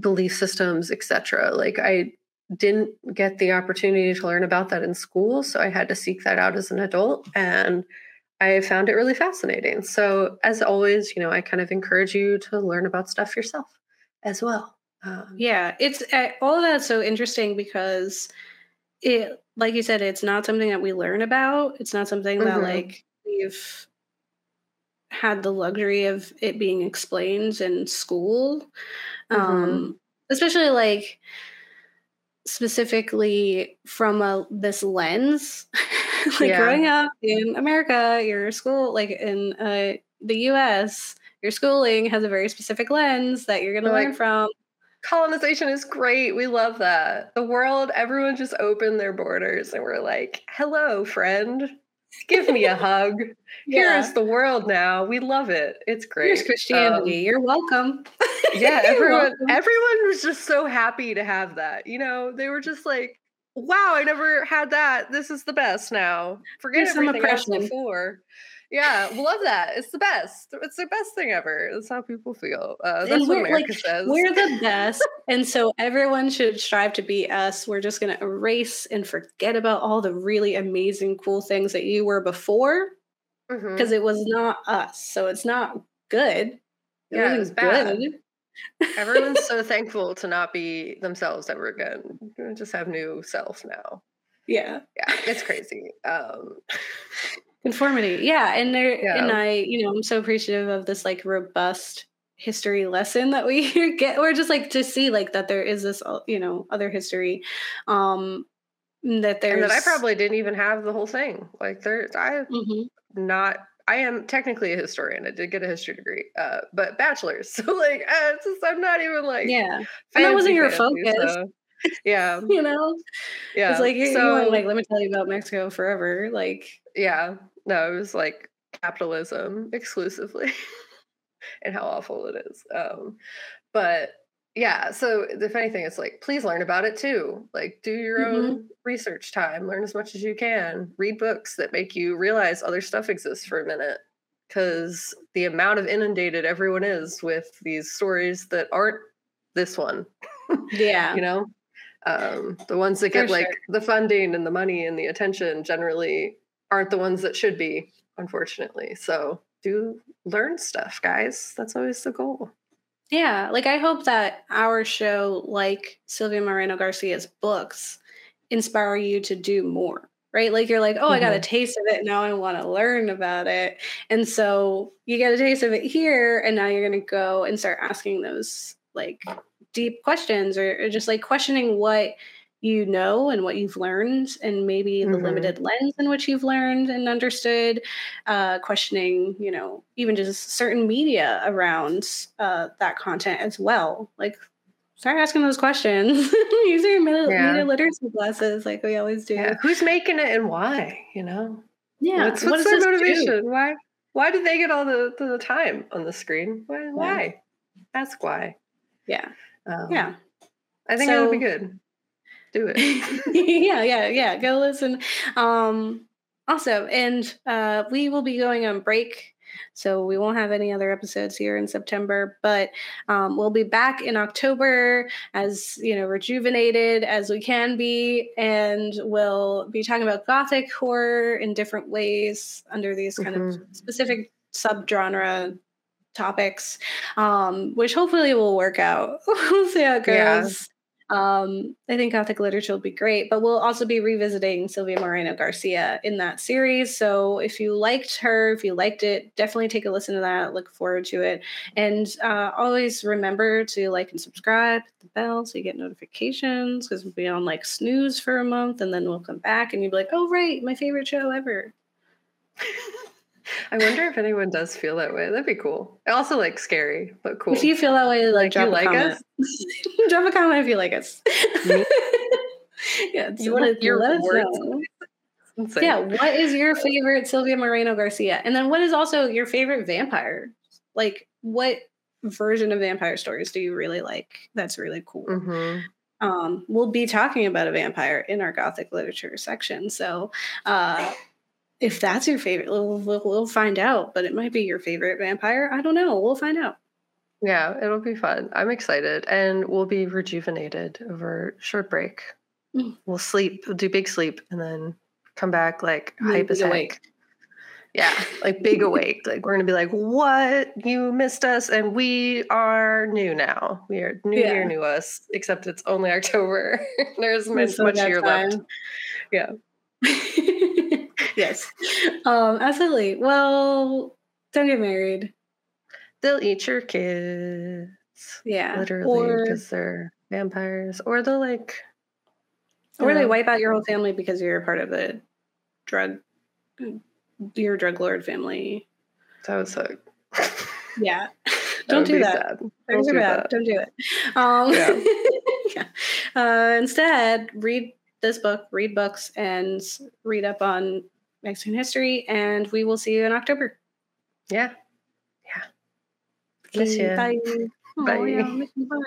belief systems, etc. Like I didn't get the opportunity to learn about that in school, so I had to seek that out as an adult and I found it really fascinating. So as always, you know, I kind of encourage you to learn about stuff yourself as well. Um, yeah, it's uh, all of that's so interesting because it like you said it's not something that we learn about it's not something mm-hmm. that like we've had the luxury of it being explained in school mm-hmm. um especially like specifically from a this lens like yeah. growing up in america your school like in uh, the us your schooling has a very specific lens that you're going to learn from colonization is great. We love that. The world, everyone just opened their borders and we're like, hello, friend. Give me a hug. yeah. Here's the world now. We love it. It's great. Here's Christianity. Um, You're welcome. yeah, everyone welcome. everyone was just so happy to have that. You know, they were just like, wow, I never had that. This is the best now. Forget Here's everything else before. Yeah, love that. It's the best. It's the best thing ever. That's how people feel. Uh, that's what America like, says. We're the best, and so everyone should strive to be us. We're just going to erase and forget about all the really amazing, cool things that you were before, because mm-hmm. it was not us. So it's not good. It yeah, it was bad. Good. Everyone's so thankful to not be themselves ever again. Just have new self now. Yeah, yeah, it's crazy. Um, Conformity. Yeah. And there yeah. and I, you know, I'm so appreciative of this like robust history lesson that we get or just like to see like that there is this uh, you know other history um that there's and that I probably didn't even have the whole thing like there I mm-hmm. not I am technically a historian. I did get a history degree, uh, but bachelor's. So like, uh, just, I'm not even like yeah. And that wasn't your fancy, focus. So, yeah, you know. Yeah. It's like so, you want, like let me tell you about Mexico forever. Like yeah, no, it was like capitalism exclusively and how awful it is. Um, but yeah, so the funny thing is like, please learn about it too. Like, do your mm-hmm. own research time, learn as much as you can, read books that make you realize other stuff exists for a minute. Because the amount of inundated everyone is with these stories that aren't this one. Yeah. you know? Um, the ones that get for like the funding and the money and the attention generally aren't the ones that should be, unfortunately. So do learn stuff, guys. That's always the goal. Yeah, like I hope that our show, like Silvia Moreno Garcia's books, inspire you to do more. Right? Like you're like, oh, mm-hmm. I got a mm-hmm. taste of it. Now I want to learn about it. And so you get a taste of it here, and now you're going to go and start asking those like deep questions or, or just like questioning what you know and what you've learned and maybe the mm-hmm. limited lens in which you've learned and understood uh, questioning you know even just certain media around uh, that content as well like start asking those questions use your media, yeah. media literacy classes like we always do yeah. who's making it and why you know yeah what's, what's what their motivation do? why why do they get all the, the time on the screen why, yeah. why? ask why yeah um, yeah i think so, it would be good do it. yeah, yeah, yeah. Go listen. Um, awesome. And uh, we will be going on break. So we won't have any other episodes here in September, but um, we'll be back in October as you know rejuvenated as we can be, and we'll be talking about gothic horror in different ways under these kind mm-hmm. of specific subgenre topics, um, which hopefully will work out. we'll see how it goes. Um, I think Gothic literature will be great, but we'll also be revisiting Silvia Moreno Garcia in that series. So if you liked her, if you liked it, definitely take a listen to that. Look forward to it. And uh, always remember to like and subscribe, hit the bell so you get notifications because we'll be on like snooze for a month and then we'll come back and you'll be like, oh, right, my favorite show ever. I wonder if anyone does feel that way. That'd be cool. Also, like scary, but cool. If you feel that way, like, drop a like comment. Us? drop a comment if you like us. yeah, you want to let words. Yeah, what is your favorite Silvia Moreno Garcia? And then what is also your favorite vampire? Like, what version of vampire stories do you really like? That's really cool. Mm-hmm. um, we'll be talking about a vampire in our Gothic literature section. So, uh, if that's your favorite, we'll, we'll, we'll find out. But it might be your favorite vampire. I don't know. We'll find out. Yeah, it'll be fun. I'm excited, and we'll be rejuvenated over short break. Mm. We'll sleep. We'll do big sleep, and then come back like hype as heck. Yeah, like big awake. Like we're gonna be like, "What? You missed us, and we are new now. We are new yeah. year, new us. Except it's only October. There's much, much year time. left. Yeah. yes. Um, absolutely. Well, don't get married. They'll eat your kids. Yeah. Literally, because they're vampires, or they'll like, or they wipe out your whole family because you're part of the drug your drug lord family. That would suck. Yeah. Don't do that. Don't do bad. That. Don't do it. Um, yeah. yeah. Uh, instead, read this book, read books, and read up on Mexican history. And we will see you in October. Yeah. Yeah. Bye. Bye. Oh, yeah. Bye.